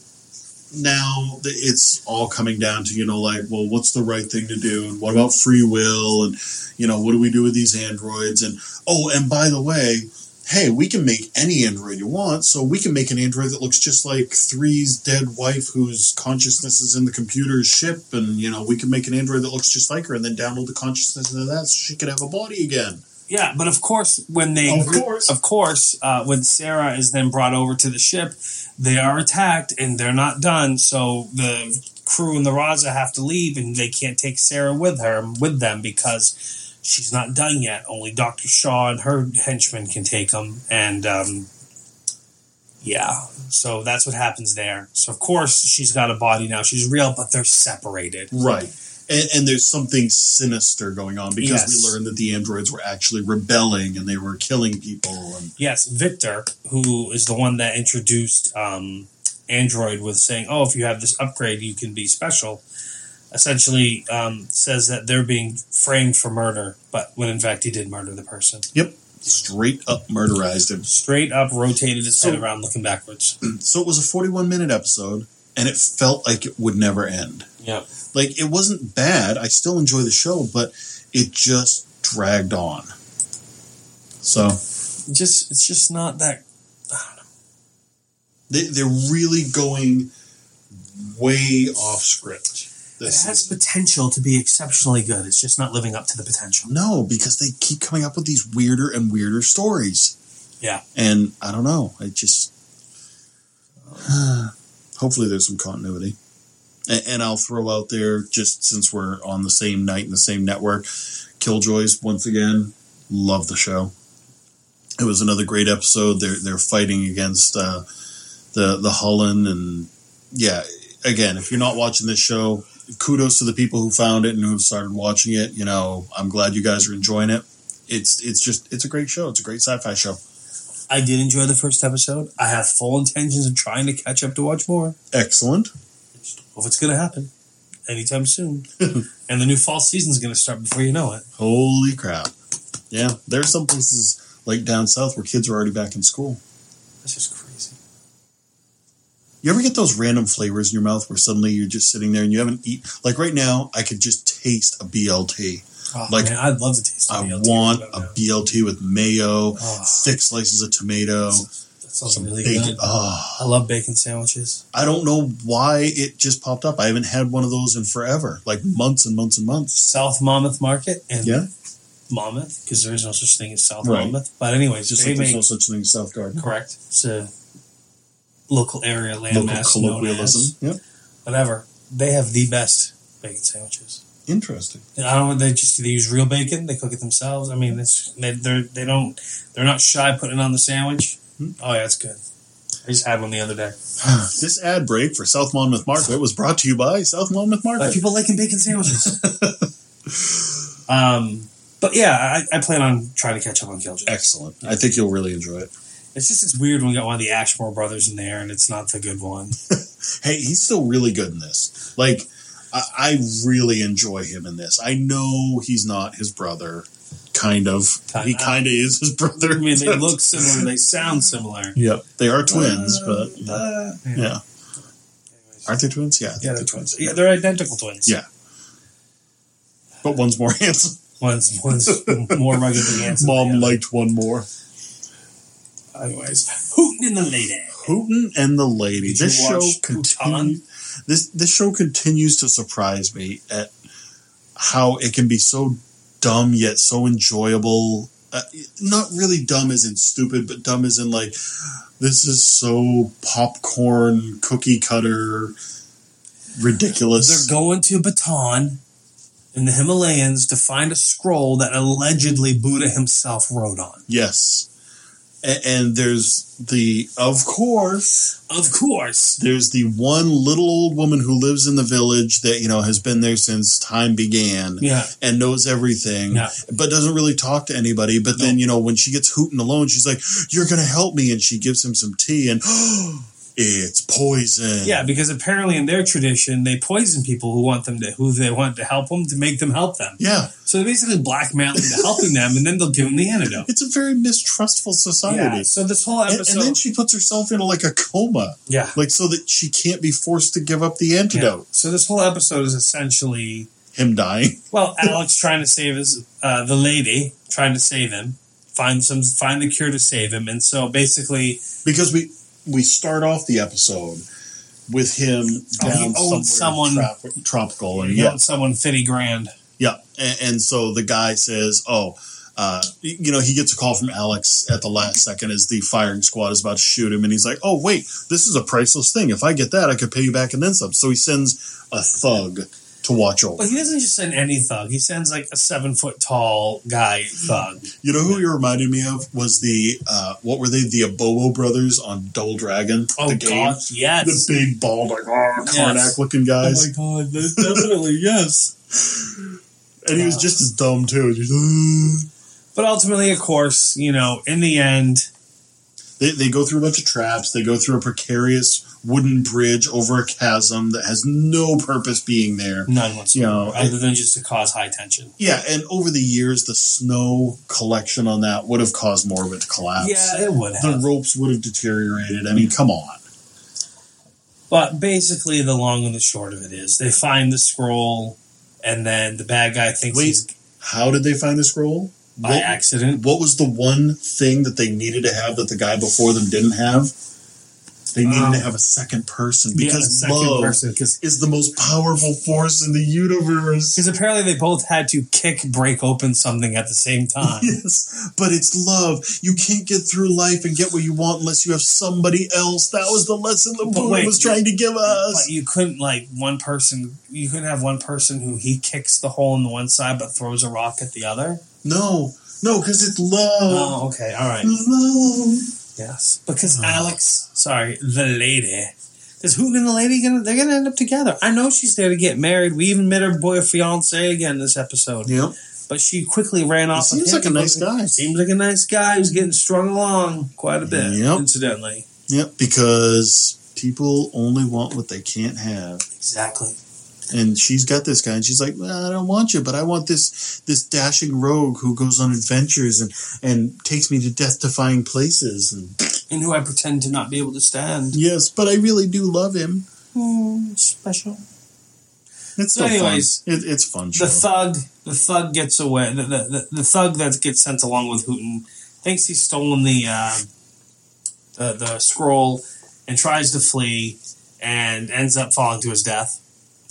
now it's all coming down to, you know, like, well, what's the right thing to do? And what about free will? And, you know, what do we do with these androids? And, oh, and by the way, hey, we can make any android you want. So we can make an android that looks just like Three's dead wife whose consciousness is in the computer's ship. And, you know, we can make an android that looks just like her and then download the consciousness into that so she could have a body again. Yeah, but of course, when they, Of course. of course, uh, when Sarah is then brought over to the ship, they are attacked and they're not done. So the crew and the Raza have to leave, and they can't take Sarah with her with them because she's not done yet. Only Doctor Shaw and her henchmen can take them, and um, yeah, so that's what happens there. So of course, she's got a body now; she's real, but they're separated. Right. And, and there's something sinister going on because Yes. we learned that the androids were actually rebelling and they were killing people. And Yes, Victor, who is the one that introduced um, Android with saying, "Oh, if you have this upgrade, you can be special." Essentially, um, says that they're being framed for murder, but when in fact he did murder the person. yep, straight up murderized him. Straight up, rotated his head around, looking backwards. So it was a 41 minute episode and it felt like it would never end. Yeah, Like it wasn't bad. I still enjoy the show, but it just dragged on. So just it's just not that. they, they're really going way off script. It has season. potential to be exceptionally good. It's just not living up to the potential. No, because they keep coming up with these weirder and weirder stories. Yeah. And I don't know. I just. hopefully there's some continuity. And, I'll throw out there, just since we're on the same night and the same network, Killjoys, once again, love the show. It was another great episode. They're, they're fighting against uh, the, the Hullen. And yeah, again, if you're not watching this show, kudos to the people who found it and who have started watching it. You know, I'm glad you guys are enjoying it. It's it's just it's a great show. It's a great sci-fi show. I did enjoy the first episode. I have full intentions of trying to catch up to watch more. Excellent. If it's going to happen anytime soon. and the new fall season's going to start before you know it. Holy crap! Yeah, there's some places like down south where kids are already back in school. That's just crazy. You ever get those random flavors in your mouth where suddenly you're just sitting there and you haven't eaten? Like right now, I could just taste a BLT. Oh, Like, man, I'd love to taste. I BLT want right a. BLT with mayo, Oh. thick slices of tomato, sounds some really bacon. good. Oh, I love bacon sandwiches. I don't know why it just popped up. I haven't had one of those in forever, like months and months and months. South Monmouth Market and Yeah, Monmouth because there is no such thing as South Right. Monmouth. But anyways, just like there's make no such thing as South Garden. correct. It's a local area Local landmass known colloquialism. as Yep. whatever. They have the best bacon sandwiches. Interesting. I don't. know, They just they use real bacon. They cook it themselves. I mean, it's they they're, they don't they're not shy putting on the sandwich. Oh yeah, it's good. I just had one the other day. This ad break for South Monmouth Market was brought to you by South Monmouth Like Market. people liking bacon sandwiches. um, but yeah, I, I plan on trying to catch up on Killjoy. Excellent. I think you'll really enjoy it. It's just it's weird when we got one of the Ashmore brothers in there, and it's not the good one. Hey, he's still really good in this. Like, I, I really enjoy him in this. I know he's not his brother, kind of. Kinda. He kind of is his brother. I mean, they look similar, they sound similar. Yep, they are twins, Uh, but uh, yeah, aren't they twins? Yeah, yeah, they're twins. Yeah, they're identical twins. Yeah. But one's more handsome. one's one's more rugged than handsome. Mom than liked one more. Anyways, Hooten in the lady. Hooten and the Lady. Did you this show watch continues. This this show continues to surprise me at how it can be so dumb yet so enjoyable. Uh, not really dumb as in stupid, but dumb as in like this is so popcorn cookie cutter ridiculous. They're going to Bhutan in the Himalayas to find a scroll that allegedly Buddha himself wrote on. yes, And there's the of course Of course. there's the one little old woman who lives in the village that you know has been there since time began Yeah. and knows everything Yeah. but doesn't really talk to anybody but then you know when she gets Hooten alone she's like you're gonna help me and she gives him some tea and it's poison Yeah, because apparently in their tradition they poison people who want them to who they want to help them to make them help them. yeah So they basically blackmail them to helping them and then they'll give them the antidote. it's a very mistrustful society Yeah. So this whole episode and then she puts herself in like a coma Yeah. like so that she can't be forced to give up the yeah. antidote So this whole episode is essentially him dying well, Alex trying to save his uh, the lady, trying to save him, find some find the cure to save him, and so basically because we we start off the episode with him Oh, he down owed somewhere someone- trop- tropical and he yeah. owed someone fifty grand. yeah and, and so the guy says oh uh, you know he gets a call from alex at the last second as the firing squad is about to shoot him and he's like oh wait this is a priceless thing. If i get that i could pay you back and then some. So he sends a thug to watch over But he doesn't just send any thug. He sends like a seven foot tall guy thug. you know who he reminded me of was the uh, what were they the abobo brothers on double dragon Oh the game God, yes. the big bald like oh, Yes. Karnak looking guys Oh my God, definitely yes. And he was just as dumb too. Just, "Uh." But ultimately, of course, you know, in the end, They, they go through a bunch of traps. They go through a precarious wooden bridge over a chasm that has no purpose being there. none whatsoever, You know, other than just to cause high tension. Yeah, and over the years, the snow collection on that would have caused more of it to collapse. Yeah, it would the ropes would have deteriorated. I mean, come on. But basically, the long and the short of it is, they find the scroll, and then the bad guy thinks Wait. he's How did they find the scroll? By What- accident. What was the one thing that they needed to have that the guy before them didn't have? They needed Um, to have a second person because a second love person, is the most powerful force in the universe. because apparently they both had to kick break open something at the same time. Yes, but it's love. You can't get through life and get what you want unless you have somebody else. That was the lesson the Buddha was trying to give us. But you couldn't like one person. You couldn't have one person who he kicks the hole in the one side but throws a rock at the other. No, no, because it's love. Oh, okay, all right. Love. Yes, because Oh. Alex, sorry, the lady, because Hooten and the lady gonna they're gonna end up together. I know she's there to get married. We even met her boy fiance again this episode, Yep. but she quickly ran off. seems like a nice guy. Seems like a nice guy who's getting strung along quite a bit, Yep. incidentally. Yep. Because people only want what they can't have. Exactly. And she's got this guy, and she's like, well, "I don't want you, but I want this this dashing rogue who goes on adventures and and takes me to death-defying places." And And who I pretend to not be able to stand. yes, but I really do love him. Hmm, special. It's so anyways, fun. It, it's fun. Show. The thug, the thug gets away. The, the, the, the thug that gets sent along with Hooten thinks he's stolen the, uh, the the scroll and tries to flee and ends up falling to his death.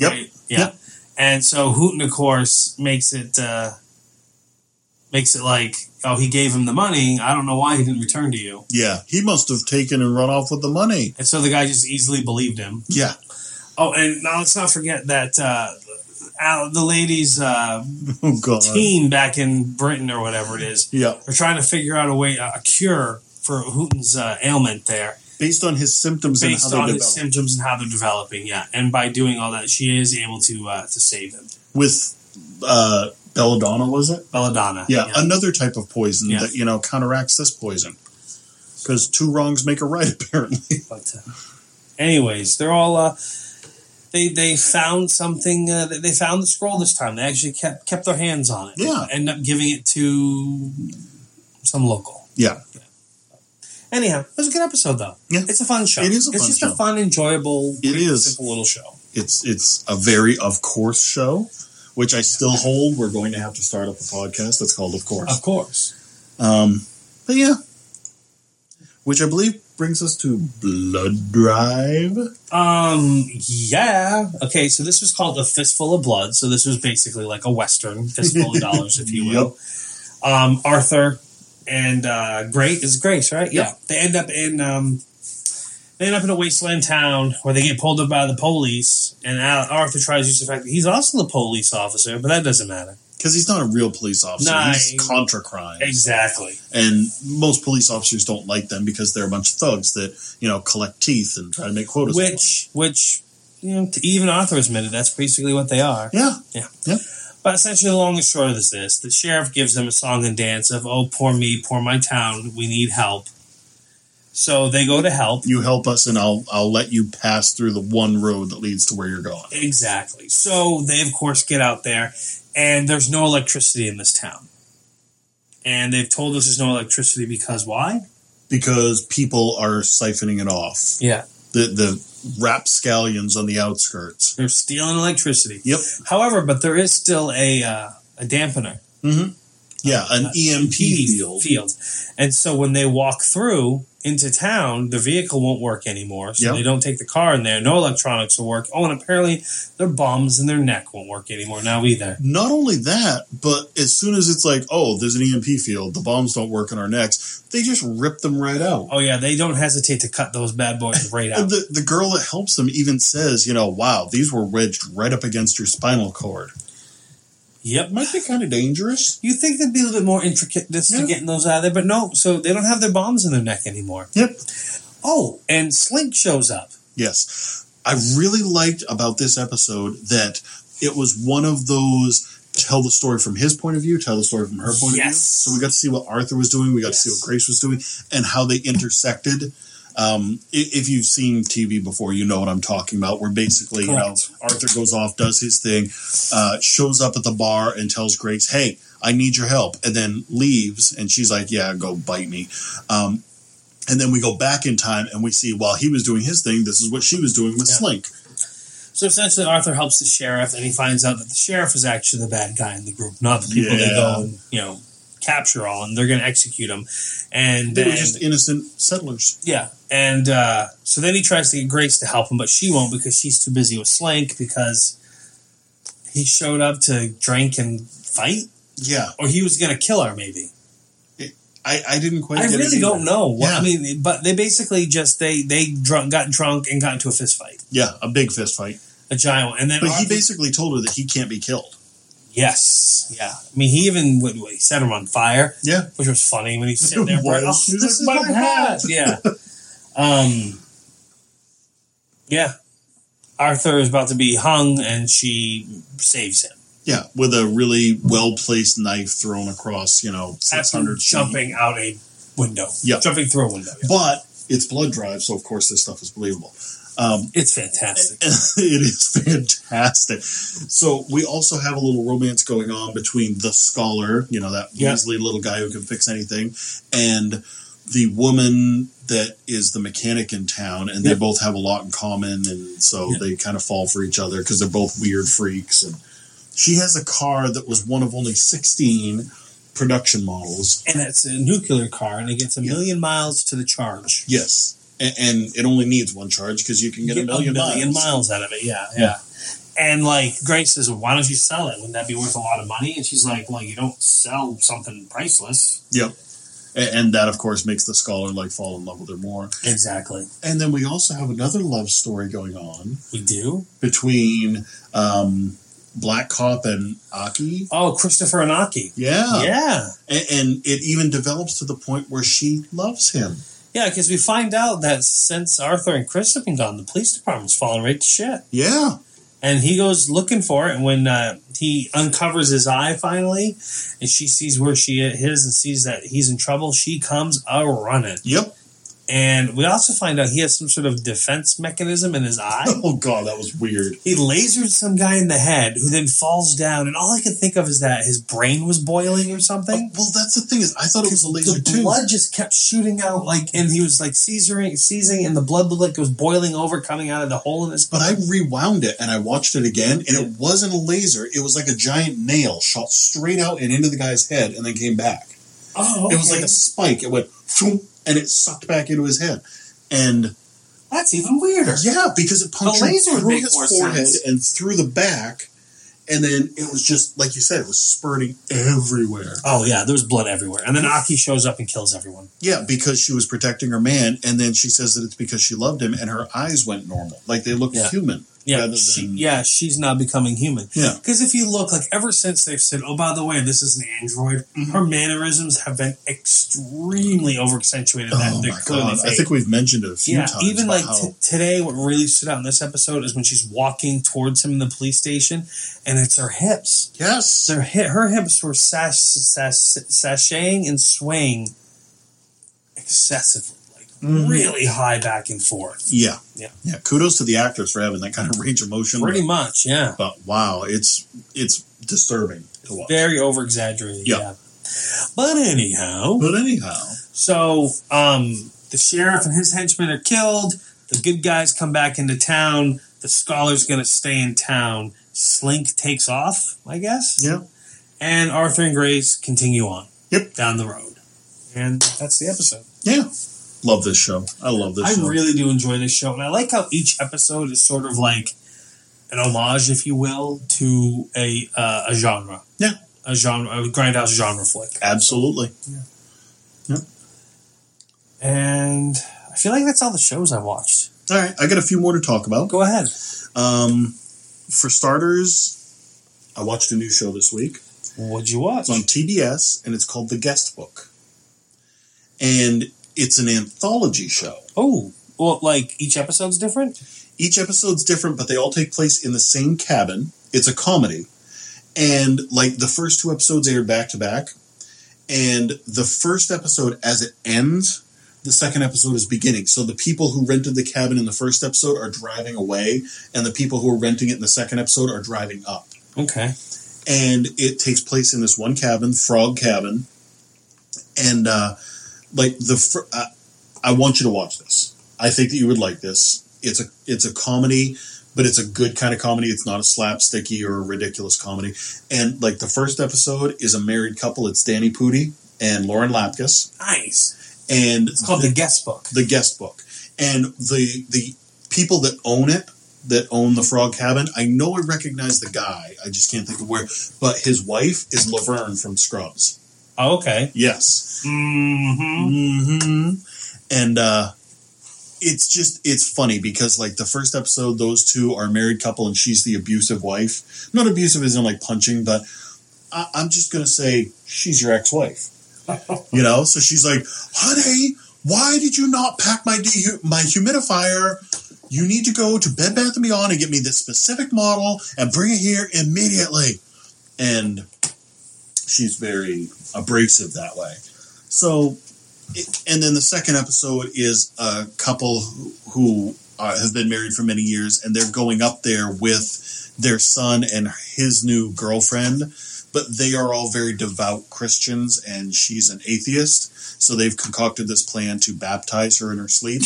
Yep. Right? Yeah. Yep. And so Hooten, of course, makes it uh, makes it like, oh, he gave him the money. I don't know why he didn't return to you. Yeah, he must have taken and run off with the money. And so the guy just easily believed him. Yeah, Oh, and now let's not forget that uh, the ladies' uh, Oh team back in Britain or whatever it is. Yeah. They're trying to figure out a way, a cure for Hooten's uh, ailment there, Based on his symptoms based and how on his develop. symptoms and how they're developing. Yeah, and by doing all that, she is able to uh, to save him. With uh, belladonna, was it? Belladonna. Yeah, another type of poison Yeah. that you know counteracts this poison. Because two wrongs make a right, apparently. But uh, anyways, they're all uh, they they found something. Uh, they- they found the scroll this time. They actually kept kept their hands on it. Yeah. End up giving it to some local. Yeah, Anyhow, it was a good episode though. Yeah. It's a fun show. It is a it's fun just show. a fun, enjoyable, It quick, simple little show. it's it's a very of course show, which I still hold. We're going to have to start up a podcast that's called Of Course. Of course. Um, but yeah, which I believe brings us to Blood Drive. Um. Yeah. Okay. So this was called a fistful of blood. So this was basically like a western fistful of dollars, if you will. Um. Arthur and uh, Grace is Grace, right? Yeah. They end up in um. They end up in a wasteland town where they get pulled up by the police, and Arthur tries to use the fact that he's also the police officer, but that doesn't matter. Because he's not a real police officer. Nah, he's he- contra crime. Exactly. And most police officers don't like them because they're a bunch of thugs that, you know, collect teeth and try to make quotas. Which, which, you know, to even Arthur admitted that's basically what they are. yeah. Yeah. Yeah. But essentially, the long and short of this is the sheriff gives them a song and dance of, oh, poor me, poor my town, we need help. So they go to help. You help us and I'll I'll let you pass through the one road that leads to where you're going. Exactly. So they, of course, get out there, and there's no electricity in this town. And they've told us there's no electricity because why? Because people are siphoning it off. Yeah. The the rapscallions on the outskirts. They're stealing electricity. Yep. However, but there is still a, uh, a dampener. Mm-hmm. Yeah, an EMP field. field. And so when they walk through into town, the vehicle won't work anymore. So Yep. they don't take the car in there. No electronics will work. Oh, and apparently their bums and their neck won't work anymore now either. Not only that, but as soon as it's like, oh, there's an EMP field, the bombs don't work in our necks, they just rip them right out. Oh yeah, they don't hesitate to cut those bad boys right out. the, the girl that helps them even says, you know, wow, these were wedged right up against your spinal cord. Yep. Might be kind of dangerous. You think there'd be a little bit more intricateness Yeah. to getting those out of there, but no. So they don't have their bombs in their neck anymore. Yep. Oh, and Slink shows up. Yes. I really liked about this episode that it was one of those tell the story from his point of view, tell the story from her point of view. So we got to see what Arthur was doing, we got to see what Grace was doing, and how they intersected. Um, if you've seen TV before, you know what I'm talking about. Where basically, you know, Arthur goes off, does his thing, uh, shows up at the bar and tells Grace, "Hey, I need your help," and then leaves, and she's like, "Yeah, go bite me." Um, and then we go back in time and we see while he was doing his thing, this is what she was doing with Yeah. Slink. So essentially, Arthur helps the sheriff, and he finds out that the sheriff is actually the bad guy in the group, not the people they go and you know capture all, and they're going to execute him. And They then, were just innocent settlers. yeah, and uh, so then he tries to get Grace to help him, but she won't because she's too busy with Slank because he showed up to drink and fight, Yeah, or he was going to kill her, maybe. I, I didn't quite. I really don't know. What, Yeah. I mean, but they basically just they they drunk, got drunk and got into a fist fight, Yeah, a big fist fight. a giant one, and then But he basically told her that he can't be killed. Yes. Yeah. I mean, he even what, what, he set him on fire, Yeah, which was funny when he's sitting there. It burning, "Oh, He's this is "My my hat. hat." Yeah. Um. Yeah. Arthur is about to be hung, and she saves him yeah, with a really well placed knife thrown across, you know, six hundred jumping out a window. Yeah. Jumping through a window. Yeah. But it's blood drive, so of course this stuff is believable. Um, It's fantastic. it is fantastic. So we also have a little romance going on between the scholar, you know, that Yeah. Weasley little guy who can fix anything, and the woman that is the mechanic in town, and they Yeah. both have a lot in common, and so Yeah. they kind of fall for each other because they're both weird freaks. And she has a car that was one of only sixteen production models. And it's a nuclear car, and it gets a Yeah. million miles to the charge. Yes. And, and it only needs one charge because you can get, a million, miles. miles out of it. Yeah, yeah. And like Grace says, why don't you sell it? Wouldn't that be worth a lot of money? And she's like, well, you don't sell something priceless. Yep. And that, of course, makes the scholar like fall in love with her more. Exactly. And then we also have another love story going on We do. between um, Black Cop and Aki. Oh, Christopher and aki Yeah. Yeah. And, and it even develops to the point where she loves him. Yeah, because we find out that since Arthur and Chris have been gone, the police department's fallen right to shit. Yeah. And he goes looking for it, and when uh, he uncovers his eye finally, and she sees where she is and sees that he's in trouble, she comes a running. Yep. And we also find out he has some sort of defense mechanism in his eye. Oh god, that was weird. He lasered some guy in the head who then falls down, and all I can think of is that his brain was boiling or something. Oh, well, that's the thing is, I thought it was a laser the too. blood just kept shooting out, like, and he was like seizing, seizing, and the blood looked like it was boiling over, coming out of the hole in his. But I rewound it and I watched it again, and it wasn't a laser. It was like a giant nail shot straight out and into the guy's head, and then came back. oh, It was like a spike. It went, and it sucked back into his head. And that's even weirder. yeah, because it punctured laser would through make his more forehead sense. and through the back, and then it was just like you said, it was spurting everywhere. Oh yeah, there was blood everywhere, and then Aki shows up and kills everyone. Yeah, because she was protecting her man, and then she says that it's because she loved him, and her eyes went normal, like they looked Yeah. human. Yeah, rather she, yeah, she's now becoming human. Yeah. because if you look, like ever since they've said, "Oh, by the way, this is an android," Mm-hmm. her mannerisms have been extremely over accentuated. Oh my god! I think we've mentioned it a few yeah, times. even like how- t- today, what really stood out in this episode is when she's walking towards him in the police station, and it's her hips. yes, hi- her hips were sash, sash, sashaying and swaying excessively, Mhm. really high back and forth. yeah, Yeah. yeah. Kudos to the actors for having that kind of range of motion. Pretty but, much, yeah. but wow, it's it's disturbing to watch. Very over exaggerated. Yeah. Yeah. But anyhow, But anyhow, so um, the sheriff and his henchmen are killed. The good guys come back into town. The scholar's going to stay in town. Slink takes off, I guess. yeah, And Arthur and Grace continue on. Yep. Down the road. And that's the episode. yeah. Love this show. I love this I show. really do enjoy this show. And I like how each episode is sort of like an homage, if you will, to a uh, a genre. Yeah. A genre, a grindhouse genre flick. Absolutely. Yeah. yeah. And I feel like that's all the shows I watched. All right, I got a few more to talk about. Go ahead. Um, for starters, I watched a new show this week. What'd you watch? It's on TBS, and it's called The Guest Book. And it's an anthology show. Oh, well, like each episode's different? Each episode's different, but they all take place in the same cabin. It's a comedy. And like the first two episodes aired back to back. And the first episode, as it ends, the second episode is beginning. So the people who rented the cabin in the first episode are driving away, and the people who are renting it in the second episode are driving up. Okay. and it takes place in this one cabin, Frog Cabin, and uh, like the fr- uh, I want you to watch this. I think that you would like this. It's a it's a comedy, but it's a good kind of comedy. It's not a slapsticky or a ridiculous comedy. And like the first episode is a married couple. It's Danny Pudi and Lauren Lapkus, Nice. and It's called The Guest Book. the guest book and the the people that own it that own the frog cabin i know i recognize the guy i just can't think of where but his wife is laverne from scrubs Oh, okay. yes. Mm-hmm. hmm and uh it's just it's funny because like the first episode those two are a married couple and she's the abusive wife. Not abusive isn't like punching but I, i'm just gonna say she's your ex-wife. You know? So she's like honey why did you not pack my dehu- my humidifier? You need to go to bed bath and beyond and get me this specific model and bring it here immediately. And she's very abrasive that way so it- and then the second episode is a couple who, who uh, have been married for many years and they're going up there with their son and his new girlfriend but they are all very devout Christians and she's an atheist. So they've concocted this plan to baptize her in her sleep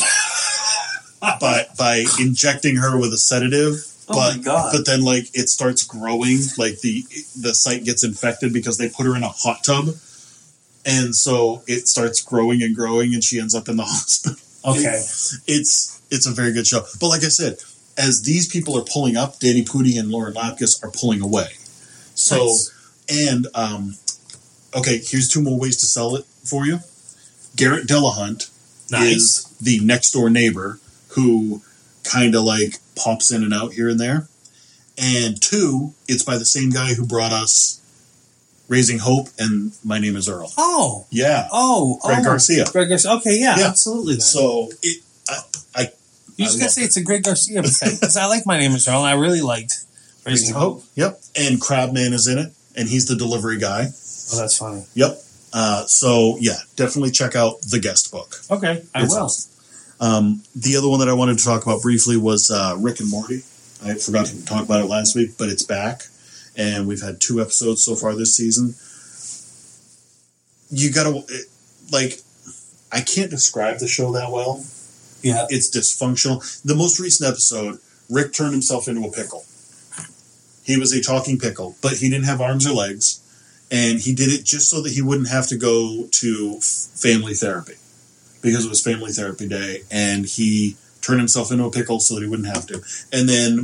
by by injecting her with a sedative. Oh but my God. but then like it starts growing, like the the site gets infected because they put her in a hot tub. And so it starts growing and growing and she ends up in the hospital Okay. it's it's a very good show. But like I said, as these people are pulling up, Danny Pudi and Lauren Lapkus are pulling away. So Nice. and um, okay, here's two more ways to sell it for you. Garrett Dillahunt Nice. is the next door neighbor who kind of like pops in and out here and there. And two, it's by the same guy who brought us Raising Hope and My Name is Earl. Oh, Yeah. oh, Greg oh. Garcia. Greg Garcia. Okay, yeah, Yeah. absolutely. Then. So it, I, I you just gotta say it. it's a Greg Garcia because I like my name is Earl. and I really liked Raising Hope. Yep. And Crabman is in it, and he's the delivery guy. Oh, that's funny. Yep. Uh, so yeah, definitely check out the guest book. Okay, I It's will. awesome. Um, the other one that I wanted to talk about briefly was uh, Rick and Morty. I forgot to talk about it last week, but it's back, and we've had two episodes so far this season. You gotta it, like, I can't describe the show that well. Yeah. It's dysfunctional. The most recent episode, Rick turned himself into a pickle. He was a talking pickle, but he didn't have arms or legs, and he did it just so that he wouldn't have to go to f- family therapy because it was family therapy day, and he turned himself into a pickle so that he wouldn't have to. And then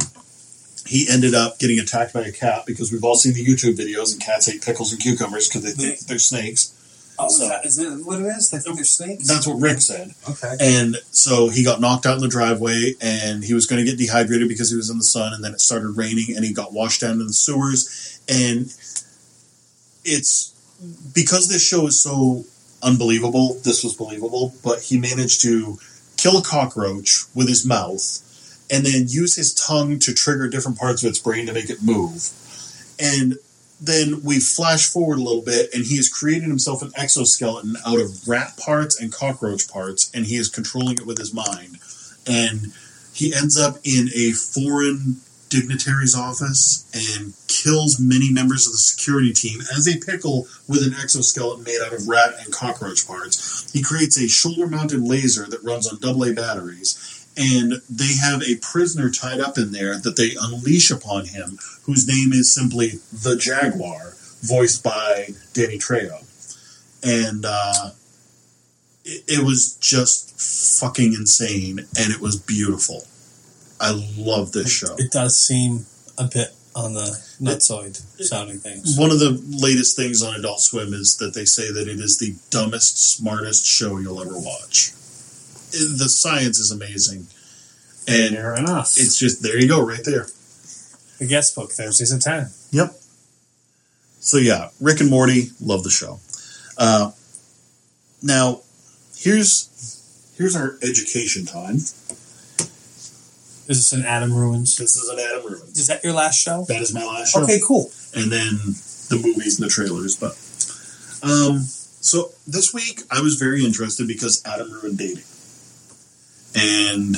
he ended up getting attacked by a cat because we've all seen the YouTube videos, and cats ate pickles and cucumbers because they think they're snakes. Oh, So- is, that, is that what it is? They think they're snakes. That's what Rick said. okay. And so he got knocked out in the driveway and he was going to get dehydrated because he was in the sun and then it started raining and he got washed down in the sewers. And it's because this show is so unbelievable, this was believable, but he managed to kill a cockroach with his mouth and then use his tongue to trigger different parts of its brain to make it move. And then we flash forward a little bit, and he has created himself an exoskeleton out of rat parts and cockroach parts, and he is controlling it with his mind. And he ends up in a foreign dignitary's office and kills many members of the security team as a pickle with an exoskeleton made out of rat and cockroach parts. He creates a shoulder mounted laser that runs on AA batteries and they have a prisoner tied up in there that they unleash upon him, whose name is simply the Jaguar, voiced by Danny Trejo. And uh, it, it was just fucking insane, and it was beautiful. I love this show. It does seem a bit on the nutsoid sounding things. One of the latest things on Adult Swim is that they say that it is the dumbest, smartest show you'll ever watch. The science is amazing, and Fair enough. it's just there you go, right there. the guest book Thursdays at ten. Yep. So yeah, Rick and Morty, love the show. Uh, now, here's here's our education time. Is this an Adam Ruins? This is an Adam Ruins. Is that your last show? That is my last show. Okay, cool. and then the movies and the trailers. But um, so this week I was very interested because Adam ruined dating, and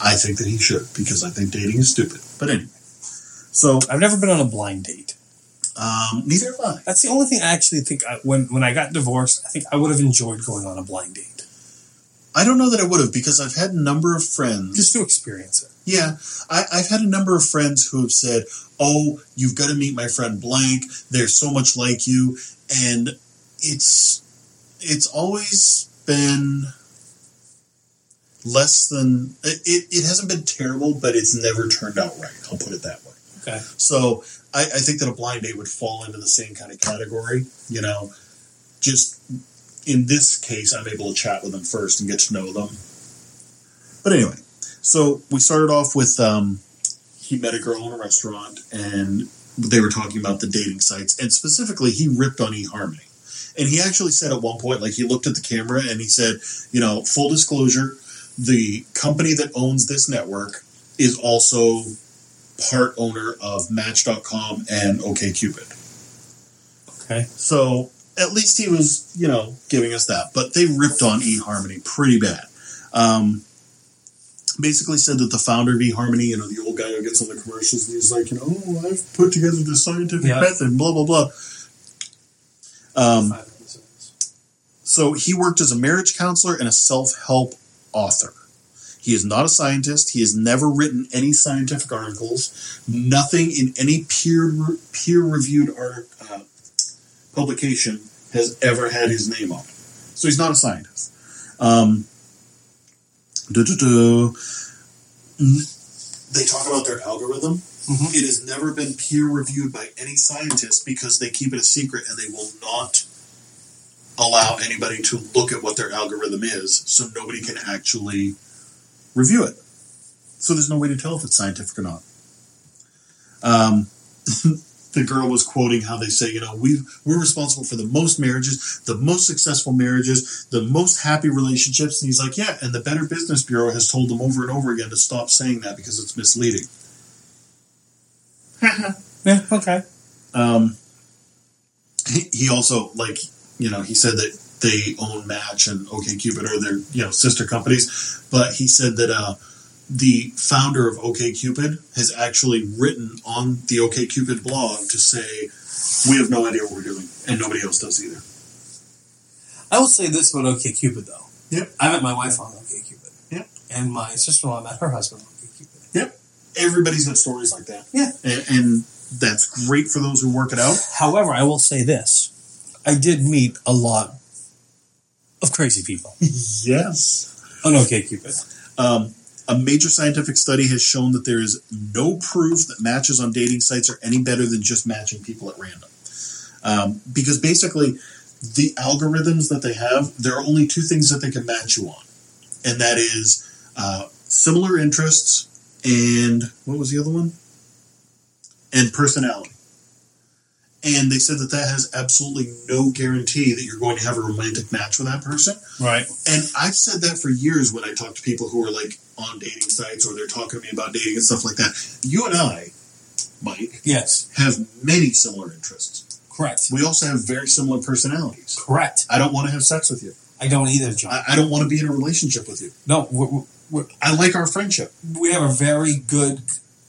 I think that he should because I think dating is stupid. But anyway, so I've never been on a blind date. um, neither have I. That's the only thing I actually think. I, when when I got divorced, I think I would have enjoyed going on a blind date I don't know that I would have because I've had a number of friends. just to experience it. Yeah, I, I've had a number of friends who have said, "Oh, you've got to meet my friend blank. They're so much like you," and it's it's always been less than it. It hasn't been terrible, but it's never turned out right. I'll put it that way. Okay. So I, I think that a blind date would fall into the same kind of category. You know, just in this case, I'm able to chat with them first and get to know them. But anyway, so we started off with um, he met a girl in a restaurant and they were talking about the dating sites and specifically he ripped on eHarmony. And he actually said at one point, like he looked at the camera and he said, you know, full disclosure, the company that owns this network is also part owner of Match.com and OKCupid. Okay. So at least he was, you know, giving us that. But they ripped on eHarmony pretty bad. Um, basically said that the founder of eHarmony, you know, the old guy who gets on the commercials and he's like, you know, oh, I've put together this scientific Yeah. method, blah, blah, blah. Um, so he worked as a marriage counselor and a self help author. He is not a scientist. He has never written any scientific articles. Nothing in any peer peer reviewed art, uh, publication has ever had his name on it. So he's not a scientist. Um. They talk about their algorithm. Mhm. It has never been peer reviewed by any scientist because they keep it a secret and they will not allow anybody to look at what their algorithm is, so nobody can actually review it. So there's no way to tell if it's scientific or not. Um, the girl was quoting how they say, you know, we we're responsible for the most marriages, the most successful marriages, the most happy relationships. And he's like, yeah, and the Better Business Bureau has told them over and over again to stop saying that because it's misleading. Yeah, okay. Um, he, he also like you know he said that they own Match and OKCupid or their you know sister companies, but he said that uh, the founder of OKCupid has actually written on the OKCupid blog to say we have no idea what we're doing and nobody else does either. I will say this about OkCupid though. Yep. I met my wife on OkCupid. Yep. And my sister-in-law met her husband on OkCupid. Yep, everybody's got stories like that. Yeah. and, and that's great for those who work it out. However, I will say this: I did meet a lot of crazy people Yes. on OkCupid. Um, a major scientific study has shown that there is no proof that matches on dating sites are any better than just matching people at random. Um, because basically, the algorithms that they have, there are only two things that they can match you on, and that is uh, similar interests and what was the other one? And personality. And they said that that has absolutely no guarantee that you're going to have a romantic match with that person. Right. And I've said that for years when I talk to people who are like on dating sites or they're talking to me about dating and stuff like that. You and I, Mike, Yes. have many similar interests. Correct. We also have very similar personalities. Correct. I don't want to have sex with you. I don't either, John. I, I don't want to be in a relationship with you. no, we're, we're, I like our friendship. we have a very good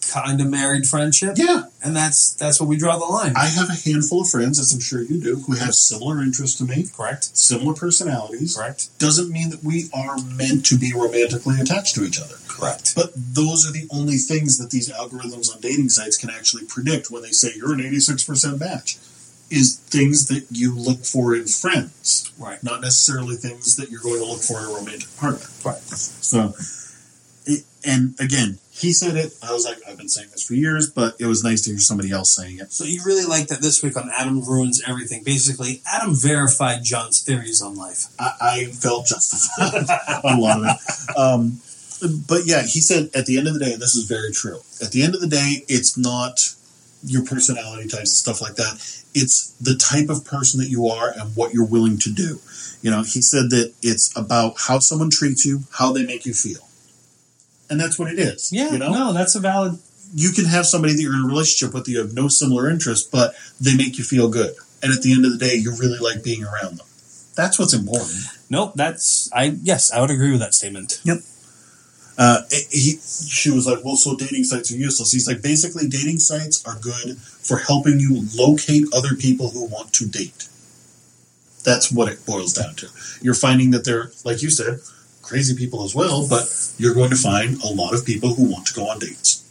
kind of married friendship. Yeah. And that's that's where we draw the line. I have a handful of friends, as I'm sure you do, who have similar interests to me, Correct. similar personalities. Correct. Doesn't mean that we are meant to be romantically attached to each other. Correct. But those are the only things that these algorithms on dating sites can actually predict when they say you're an 86% match. Is things that you look for in friends, Right. not necessarily things that you're going to look for in a romantic partner. Right. So, it, and again, he said it. I was like, I've been saying this for years, but it was nice to hear somebody else saying it. So you really like that this week on Adam Ruins Everything. Basically, Adam verified John's theories on life. I, I felt justified on a lot of it. Um, but yeah, he said at the end of the day, and this is very true. At the end of the day, it's not your personality types and stuff like that. It's the type of person that you are and what you're willing to do. You know, he said that it's about how someone treats you, how they make you feel. And that's what it is. Yeah, You know, no, that's a valid. you can have somebody that you're in a relationship with, that you have no similar interests, but they make you feel good. And at the end of the day, you really like being around them. That's what's important. Nope, that's I. Yes, I would agree with that statement. Uh, he, she was like, well, so dating sites are useless. He's like, basically, dating sites are good for helping you locate other people who want to date. That's what it boils down to. You're finding that they're, like you said, crazy people as well, but you're going to find a lot of people who want to go on dates.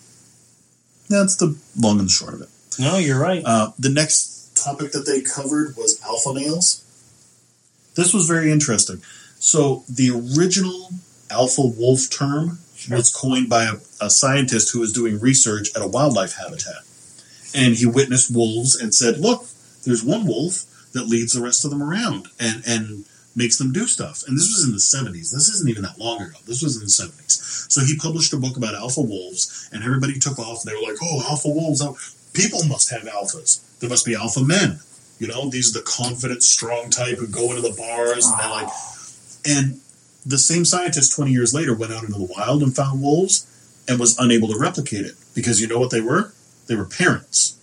That's the long and the short of it. No, you're right. Uh, the next topic that they covered was alpha males. This was very interesting. So the original alpha wolf term was coined by a, a scientist who was doing research at a wildlife habitat, and he witnessed wolves and said, "Look, there's one wolf that leads the rest of them around and and makes them do stuff." And this was in the 70s. This isn't even that long ago. This was in the 70s. So he published a book about alpha wolves, and everybody took off. And they were like, "Oh, alpha wolves! oh, People must have alphas. There must be alpha men." You know, these are the confident, strong type who go into the bars and they're like, and the same scientist 20 years later went out into the wild and found wolves and was unable to replicate it because you know what they were? They were parents.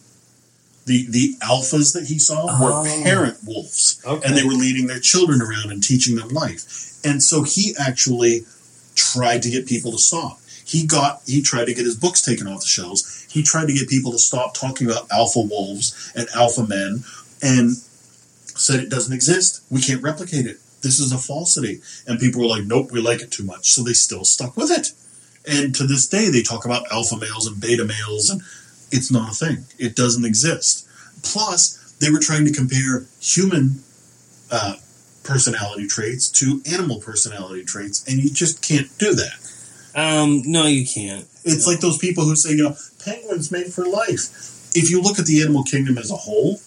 The the alphas that he saw Oh. were parent wolves, Okay. and they were leading their children around and teaching them life. And so he actually tried to get people to stop. He got he tried to get his books taken off the shelves. He tried to get people to stop talking about alpha wolves and alpha men, and said it doesn't exist. We can't replicate it. This is a falsity. And people were like, nope, we like it too much. So they still stuck with it. And to this day, they talk about alpha males and beta males, and it's not a thing. It doesn't exist. Plus, they were trying to compare human uh, personality traits to animal personality traits, and you just can't do that. Um, no, you can't. It's like those people who say, you know, penguins made for life. If you look at the animal kingdom as a whole,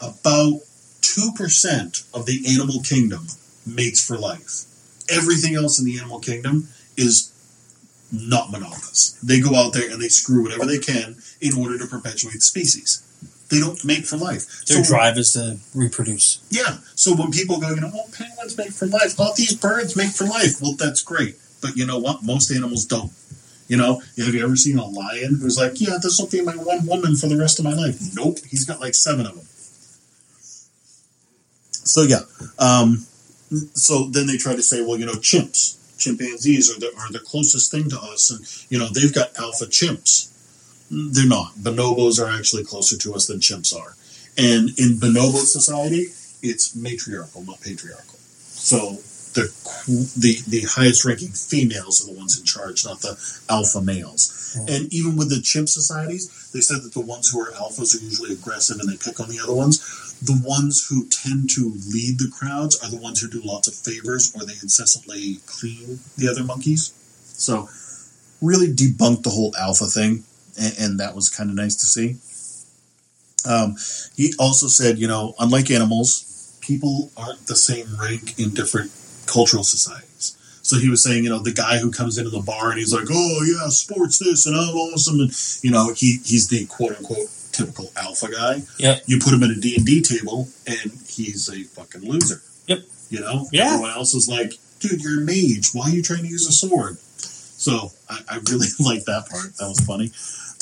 about 2% of the animal kingdom mates for life. Everything else in the animal kingdom is not monogamous. They go out there and they screw whatever they can in order to perpetuate the species. They don't mate for life. Their So- drive is to reproduce. yeah. So when people go, you know, oh, penguins make for life. Oh, these birds make for life. Well, that's great. But you know what? Most animals don't. You know, have you ever seen a lion who's like, yeah, this will be my one woman for the rest of my life? Nope. He's got like seven of them. So yeah. Um, so then they try to say, well, you know, chimps, chimpanzees are the, are the closest thing to us, and you know they've got alpha chimps. They're not. Bonobos are actually closer to us than chimps are, and in bonobo society, it's matriarchal, not patriarchal. So the the the highest ranking females are the ones in charge, not the alpha males. And even with the chimp societies, they said that the ones who are alphas are usually aggressive and they pick on the other ones. The ones who tend to lead the crowds are the ones who do lots of favors or they incessantly clean the other monkeys. So, really debunked the whole alpha thing, and, and that was kind of nice to see. Um, he also said, you know, unlike animals, people aren't the same rank in different cultural societies. So he was saying, you know, the guy who comes into the bar and he's like, oh yeah, sports this and I'm awesome, and you know, he he's the quote unquote typical alpha guy. Yeah. You put him at a D and D table and he's a fucking loser. Yep. You know, Yeah. Everyone else is like, dude, you're a mage. Why are you trying to use a sword? So I, I really like that part. That was funny.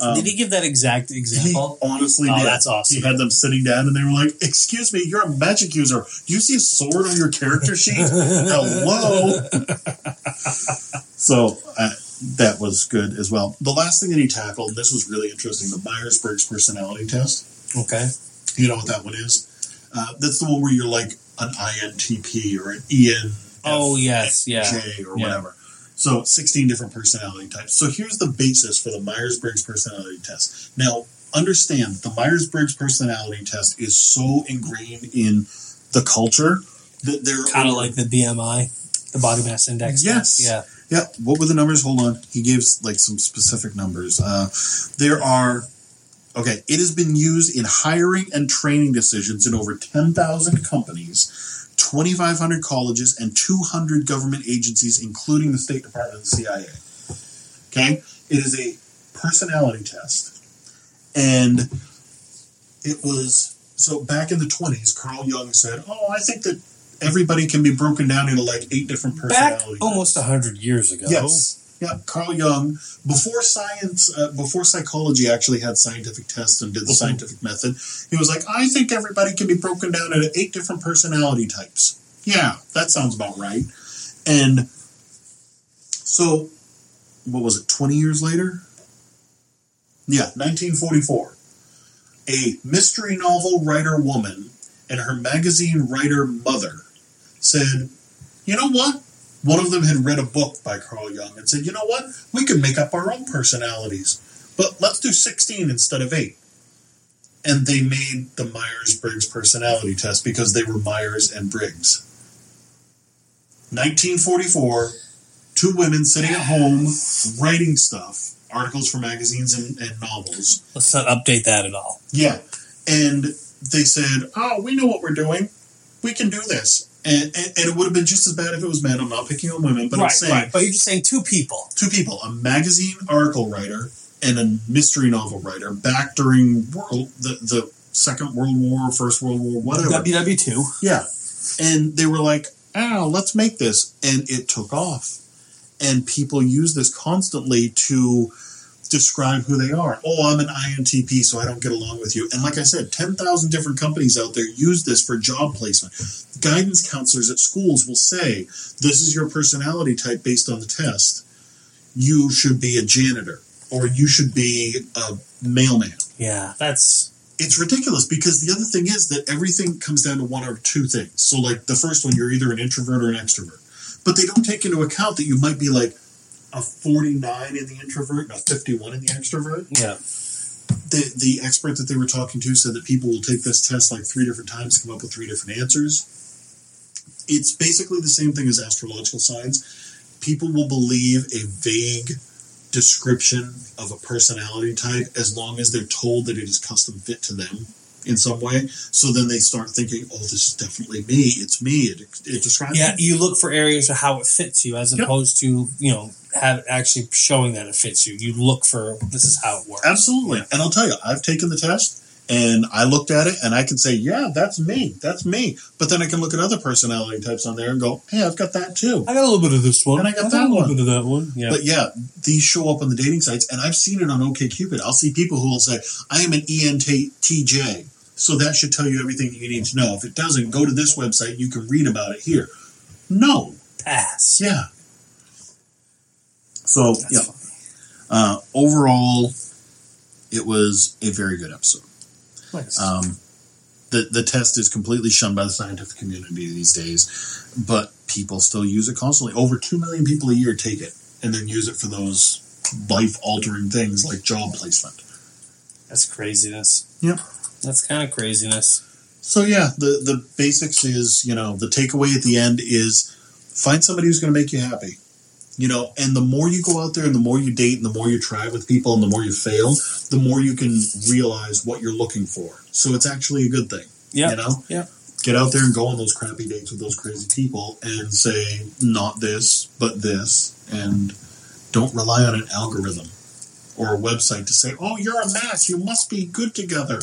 Um, Did he give that exact he example? honestly Oh, that's awesome. He had them sitting down and they were like, Excuse me, you're a magic user. Do you see a sword on your character sheet? Hello. so uh, that was good as well. The last thing that he tackled, and this was really interesting, the Myers Briggs personality test. okay. You know what that one is? Uh, that's the one where you're like an INTP or an EN. Oh yes, yeah. J or Yeah. whatever. So 16 different personality types. So here's the basis for the Myers Briggs personality test. Now, understand the Myers Briggs personality test is so ingrained in the culture that they're Kind of like the BMI, the body mass index. Yes. test. Yeah. Yeah, what were the numbers? Hold on. He gives like some specific numbers. Uh, there are, okay, it has been used in hiring and training decisions in over 10,000 companies, 2,500 colleges, and 200 government agencies, including the State Department and the CIA. Okay? It is a personality test. And it was, so back in the 20s, Carl Jung said, oh, I think that everybody can be broken down into like eight different personalities. Back almost a hundred years ago. Yes. Yeah, Carl Jung, before science, uh, before psychology actually had scientific tests and did the scientific method, he was like, I think everybody can be broken down into eight different personality types. Yeah, that sounds about right. And so, what was it, 20 years later? Yeah, 1944. A mystery novel writer woman and her magazine writer mother said, You know what? One of them had read a book by Carl Jung and said, you know what? We can make up our own personalities, but let's do 16 instead of 8. And they made the Myers Briggs personality test because they were Myers and Briggs. 1944, two women sitting at home writing stuff, articles for magazines and, and novels. Let's not update that at all. Yeah. And they said, oh, we know what we're doing. We can do this. And, and, and it would have been just as bad if it was men. I'm not picking on women, but I'm saying But you're just saying two people. two people, a magazine article writer and a mystery novel writer back during world the, the Second World War, First World War, whatever. WW two. Yeah. And they were like, oh, let's make this. And it took off. And people use this constantly to describe who they are. Oh, I'm an INTP, so I don't get along with you. And like I said, 10,000 different companies out there use this for job placement. Guidance counselors at schools will say, this is your personality type based on the test. You should be a janitor or you should be a mailman Yeah, that's it's ridiculous because the other thing is that everything comes down to one or two things. So, like the first one, you're either an introvert or an extrovert, but they don't take into account that you might be like a 49 in the introvert and a 51 in the extrovert. yeah. The the expert that they were talking to said that people will take this test like three different times, to come up with three different answers. It's basically the same thing as astrological signs. People will believe a vague description of a personality type as long as they're told that it is custom fit to them. in some way. So then they start thinking, "Oh, this is definitely me. It's me. It, it describes Yeah, me." you look for areas of how it fits you, as Yep. opposed to you know have actually showing that it fits you. You look for this is how it works. Absolutely. And I'll tell you, I've taken the test and I looked at it and I can say, "Yeah, that's me. That's me." But then I can look at other personality types on there and go, "Hey, I've got that too." I got a little bit of this one, And I got a that little one. bit of that one. Yeah, But yeah, these show up on the dating sites, and I've seen it on OKCupid. I'll see people who will say, "I am an ENTJ," so that should tell you everything that you need to know. If it doesn't, go to this website. You can read about it here. No, pass. yeah. So That's yeah, uh, overall, it was a very good episode. Nice. Um, the the test is completely shunned by the scientific community these days, but people still use it constantly. Over two million people a year take it and then use it for those life altering things like job placement. That's craziness. Yep. That's kind of craziness. So yeah, the the basics is you know the takeaway at the end is find somebody who's going to make you happy. You know, and the more you go out there and the more you date and the more you try with people and the more you fail, the more you can realize what you're looking for. So it's actually a good thing. Yeah. You know? Yeah. Get out there and go on those crappy dates with those crazy people and say, not this, but this. And don't rely on an algorithm or a website to say, oh, you're a match. You must be good together.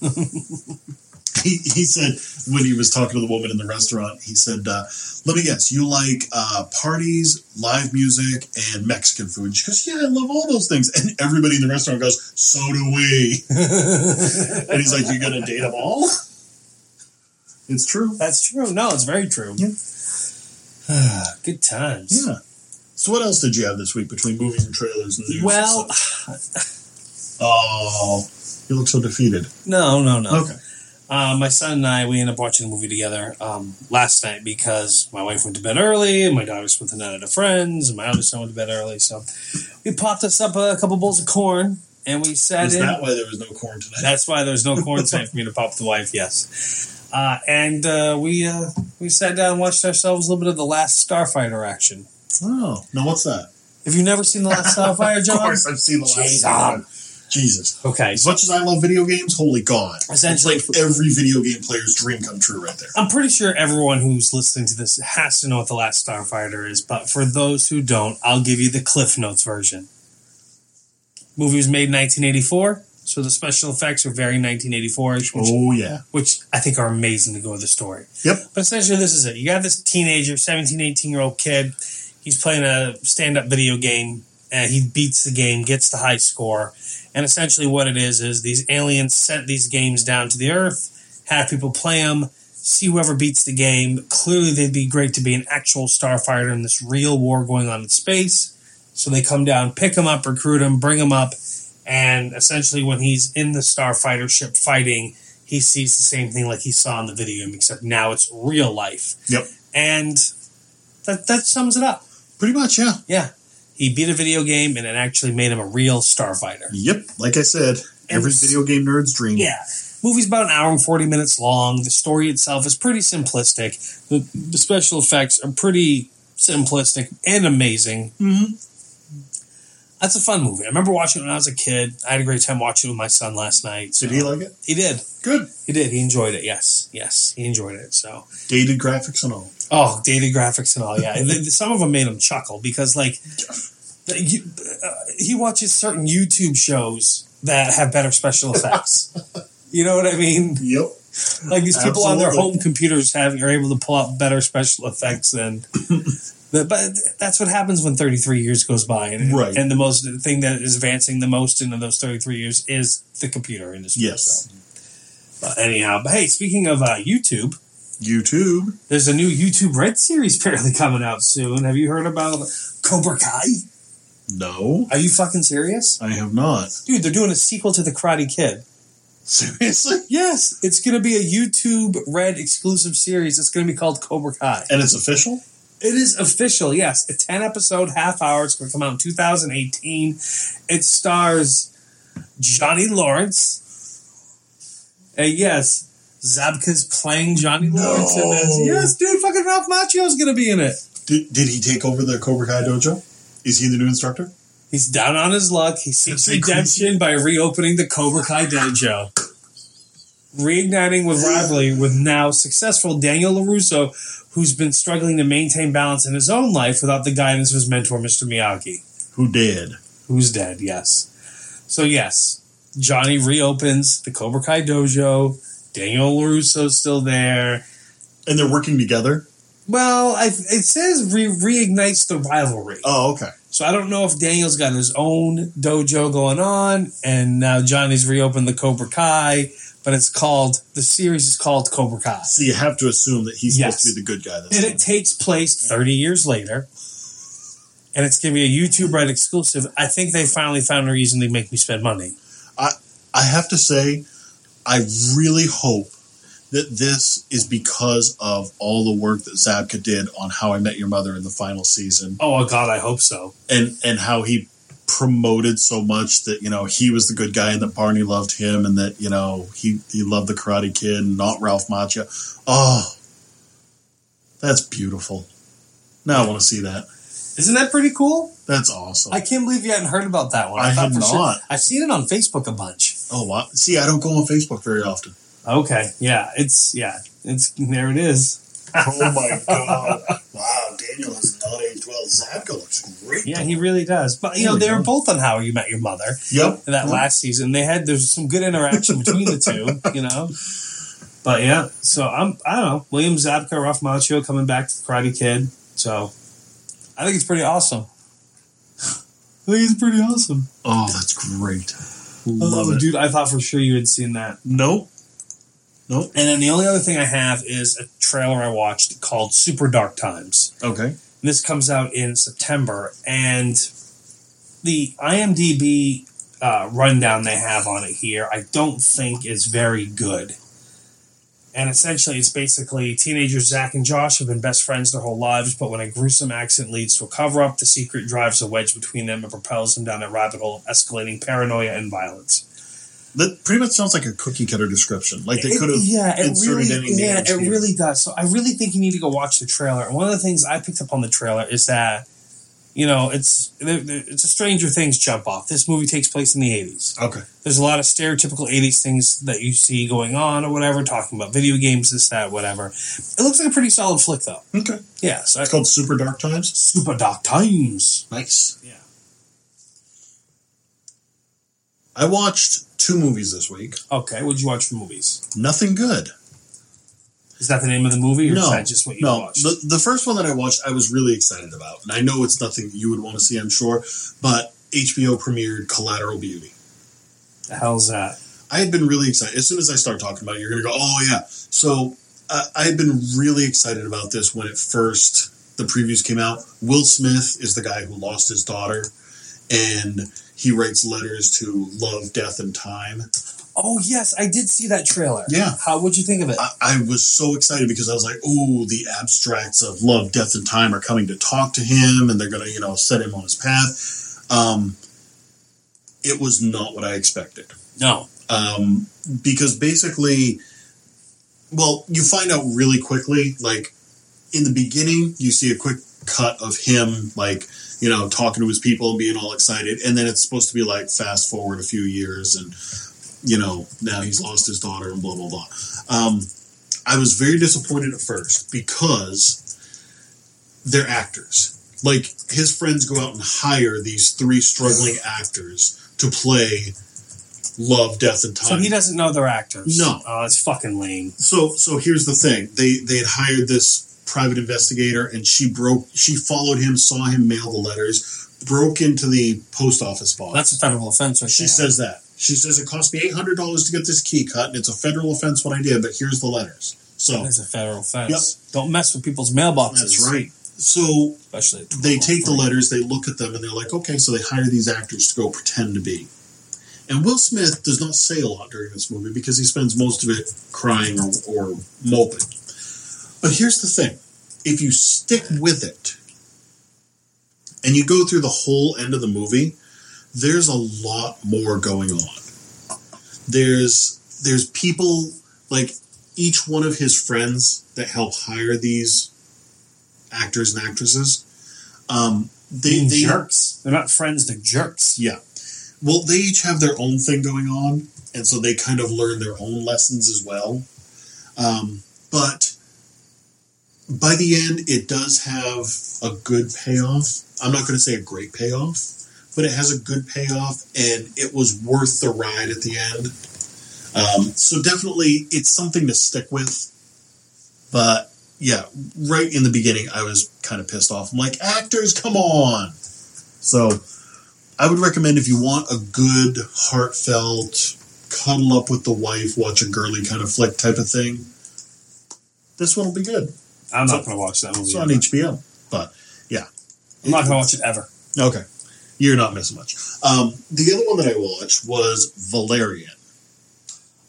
he, he said, when he was talking to the woman in the restaurant, he said, uh, let me guess, you like uh, parties, live music, and Mexican food. And She goes, yeah, I love all those things. And everybody in the restaurant goes, so do we. and he's like, "You're going to date them all? It's true. That's true. No, it's very true. Yeah. Good times. Yeah. So what else did you have this week between movies and trailers and news? and Well, stuff? oh, you look so defeated. no, no, no. Okay. Uh, my son and I, we ended up watching a movie together um, last night because my wife went to bed early, and my daughter spent the night at a friend's, and my other son went to bed early. So we popped us up a couple bowls of corn, and we sat Is in. that why there was no corn tonight? That's why there was no corn tonight for me to pop the wife. Yes, uh, and uh, we uh, we sat down and watched ourselves a little bit of the last Starfighter action. oh, no, what's that? Have you never seen the last Starfighter, John? Of course, I've seen the last Jesus. Jesus. Okay, As much as I love video games, holy God. It's Essentially- like every video game player's dream come true right there. I'm pretty sure everyone who's listening to this has to know what the last Starfighter is, but for those who don't, I'll give you the Cliff Notes version. Movie was made in 1984, so the special effects are very 1984, which, Oh, yeah. which I think are amazing to go with the story. Yep. But essentially, this is it. You got this teenager, 17, 18 year old kid. He's playing a stand up video game. And he beats the game, gets the high score. And essentially, what it is is these aliens sent these games down to the Earth, have people play them, see whoever beats the game. Clearly, they'd be great to be an actual starfighter in this real war going on in space. So they come down, pick him up, recruit him, bring him up. And essentially, when he's in the starfighter ship fighting, he sees the same thing like he saw in the video game, except now it's real life. Yep. And that that sums it up. Pretty much, yeah. Yeah. He beat a video game and it actually made him a real starfighter. Yep. Like I said, every video game nerd's dream. Yeah. Movie's about an hour and 40 minutes long. The story itself is pretty simplistic. The, the special effects are pretty simplistic and amazing. Mm-hmm. That's a fun movie. I remember watching it when I was a kid. I had a great time watching it with my son last night. so- Did he like it? He did. Good. He did. He enjoyed it. Yes. Yes. He enjoyed it. So. Dated graphics and all. Oh, dated graphics and all, yeah. And some of them made him chuckle because, like, you, uh, he watches certain YouTube shows that have better special effects. you know what I mean? Yep. Like these people on their home computers have are able to pull out better special effects than. But, but that's what happens when 33 years goes by, and Right. and the most the thing that is advancing the most in those 33 years is the computer industry. Yes. So. But anyhow, but hey, speaking of uh, YouTube, YouTube. there's a new YouTube Red series apparently coming out soon. Have you heard about Cobra Kai? No, Are you fucking serious? I have not. Dude, they're doing a sequel to The Karate Kid. Seriously? Yes, it's going to be a YouTube Red exclusive series. It's going to be called Cobra Kai. And it's official? It is official, yes. A 10 episode, half hour. It's going to come out in 2018. It stars Johnny Lawrence. And yes, Zabka's playing Johnny Lawrence in this. Yes, dude, fucking Ralph Macchio's going to be in it. Did, did he take over the Cobra Kai dojo? Is he the new instructor? He's down on his luck. He seeks redemption by reopening the Cobra Kai dojo. reigniting with rivalry with now successful Daniel LaRusso, who's been struggling to maintain balance in his own life without the guidance of his mentor, Mr. Miyagi, Who did? who's dead, yes. So, yes, Johnny reopens the Cobra Kai dojo. Daniel LaRusso's still there. And they're working together. Well, I, it says re- reignites the rivalry. Oh, okay. So I don't know if Daniel's got his own dojo going on, and now Johnny's reopened the Cobra Kai, but it's called the series is called Cobra Kai, So you have to assume that he's Yes. supposed to be the good guy. This and it takes place thirty years later, and it's going to be a YouTube Red exclusive. I think they finally found a reason to make me spend money. I have to say, I really hope that this is because of all the work that Zabka did on How I Met Your Mother in the final season, Oh God, I hope so. and and how he promoted so much that you know he was the good guy and that Barney loved him and that you know he he loved the Karate Kid and not Ralph Macchio. Oh, that's beautiful. Now I want to see that. Isn't that pretty cool? That's awesome. I can't believe you hadn't heard about that one. I thought have for sure- not. I've seen it on Facebook a bunch. oh, wow. See, I don't go on Facebook very often. Okay, yeah, it's yeah, it's there. It is. Oh my god! Wow, Daniel has not aged well. Zabka looks great. Yeah, he really does. But you know, they were both on How You Met Your Mother. Yep. that Yep. last season. They had there's some good interaction between the two, you know. But yeah, so I'm I don't know William Zabka, Ralph Macchio coming back to Karate Kid. So I think it's pretty awesome. I think it's pretty awesome. Oh, that's great. Love oh, it. dude! I thought for sure you had seen that. Nope. Nope. And then the only other thing I have is a trailer I watched called Super Dark Times. Okay. This comes out in September, and the IMDb uh, rundown they have on it here, I don't think is very good. And essentially, it's basically teenagers Zach and Josh have been best friends their whole lives, but when a gruesome accident leads to a cover up, the secret drives a wedge between them and propels them down a rabbit hole of escalating paranoia and violence. That pretty much sounds like a cookie cutter description. Like they could have yeah, it inserted really, any yeah, it here. really does. So I really think you need to go watch the trailer. And one of the things I picked up on the trailer is that, you know, it's it's a Stranger Things jump off. This movie takes place in the eighties. Okay. There's a lot of stereotypical eighties things that you see going on or whatever, talking about video games, this, that, whatever. It looks like a pretty solid flick, though. Okay. Yeah, so I, It's called Super Dark Times. Super Dark Times. Nice. Yeah. I watched two movies this week. Okay, what'd you watch for movies? Nothing good. Is that the name of the movie, or is that just what you no. watched? The, the first one that I watched, I was really excited about, and I know it's nothing you would want to see, I'm sure. But HBO premiered Collateral Beauty. the hell's that? I had been really excited. As soon as I start talking about it, you're going to go, oh, yeah. So uh, I had been really excited about this when it first, the previews came out. Will Smith is the guy who lost his daughter, and he writes letters to love, death, and time. Oh yes, I did see that trailer. Yeah. How would you think of it? I, I was so excited because I was like, oh, the abstracts of love, death, and time are coming to talk to him, and they're going to, you know, set him on his path. Um, it was not what I expected. no. um, because basically, well, you find out really quickly. Like in the beginning, you see a quick cut of him, like you know, talking to his people and being all excited, and then it's supposed to be like fast forward a few years, and you know, now he's lost his daughter and blah blah blah. Um, I was very disappointed at first because they're actors. Like his friends go out and hire these three struggling actors to play love, death, and time. So he doesn't know they're actors. No. Oh, it's fucking lame. So so here's the thing. They they had hired this private investigator and she broke she followed him, saw him mail the letters, broke into the post office box. That's a federal offense, right she there. says that. She says it cost me eight hundred dollars to get this key cut and it's a federal offense what I did, but here's the letters. So That's a federal offense. Don't mess with people's mailboxes. that's right. So Especially they oh take the letters, they look at them, and they're like, okay, so they hire these actors to go pretend to be. And Will Smith does not say a lot during this movie because he spends most of it crying or, or moping. But here's the thing if you stick with it and you go through the whole end of the movie, there's a lot more going on. There's there's people like each one of his friends that help hire these actors and actresses. Um, they, they jerks. They're not friends. They're jerks. yeah. Well, they each have their own thing going on, and so they kind of learn their own lessons as well. Um, but by the end, it does have a good payoff. I'm not going to say a great payoff, but it has a good payoff, and it was worth the ride at the end. Um, so definitely, it's something to stick with. But yeah, right in the beginning, I was kind of pissed off. I'm like, actors, come on! So I would recommend if you want a good, heartfelt, cuddle up with the wife, watch a girly kind of flick type of thing. This one will be good. I'm So- not going to watch that movie. It's on. HBO, but yeah, I'm not going to watch it ever. okay, you're not missing much. Um, the other one that I watched was Valerian,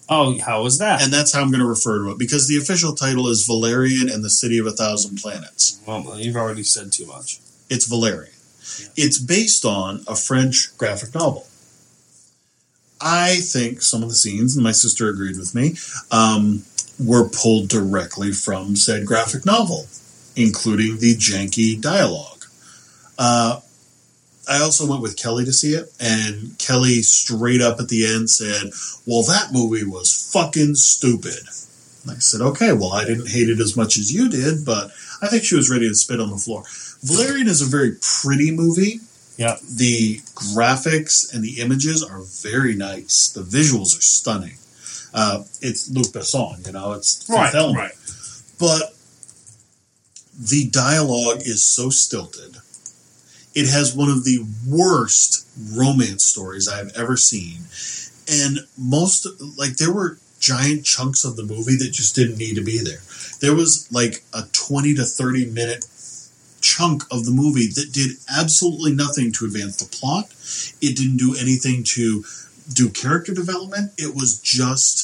Oh, how was that? and that's how I'm going to refer to it because the official title is Valerian and the City of a Thousand Planets. well, you've already said too much. It's Valerian. It's based on a French graphic novel. I think some of the scenes, and my sister agreed with me, um, were pulled directly from said graphic novel, including the janky dialogue. Uh, I also went with Kelly to see it, and Kelly straight up at the end said, Well, that movie was fucking stupid. And I said, Okay, well, I didn't hate it as much as you did, but I think she was ready to spit on the floor. Valerian is a very pretty movie. Yeah. The graphics and the images are very nice. The visuals are stunning. Uh, it's Luc Besson, you know, it's Fifth right. But the dialogue is so stilted. It has one of the worst romance stories I've ever seen. And most, like, there were giant chunks of the movie that just didn't need to be there. There was like a 20 to 30 minute chunk of the movie that did absolutely nothing to advance the plot. It didn't do anything to do character development. It was just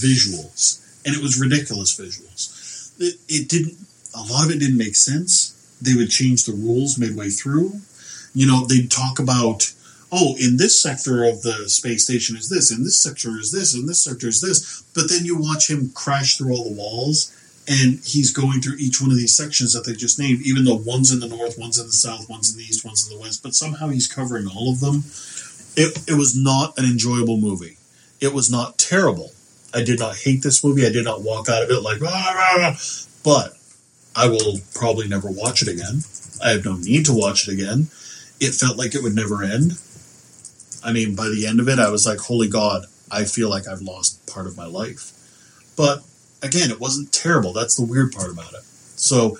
visuals. And it was ridiculous visuals. It, it didn't, a lot of it didn't make sense. They would change the rules midway through. You know, they'd talk about, oh, in this sector of the space station is this, in this sector is this, in this sector is this. But then you watch him crash through all the walls and he's going through each one of these sections that they just named, even though one's in the north, one's in the south, one's in the east, one's in the west, but somehow he's covering all of them. It, it was not an enjoyable movie. It was not terrible. I did not hate this movie. I did not walk out of it like, "Ah, rah, rah." but I will probably never watch it again. I have no need to watch it again. It felt like it would never end. I mean, by the end of it, I was like, holy God, I feel like I've lost part of my life. But again, it wasn't terrible. That's the weird part about it. So,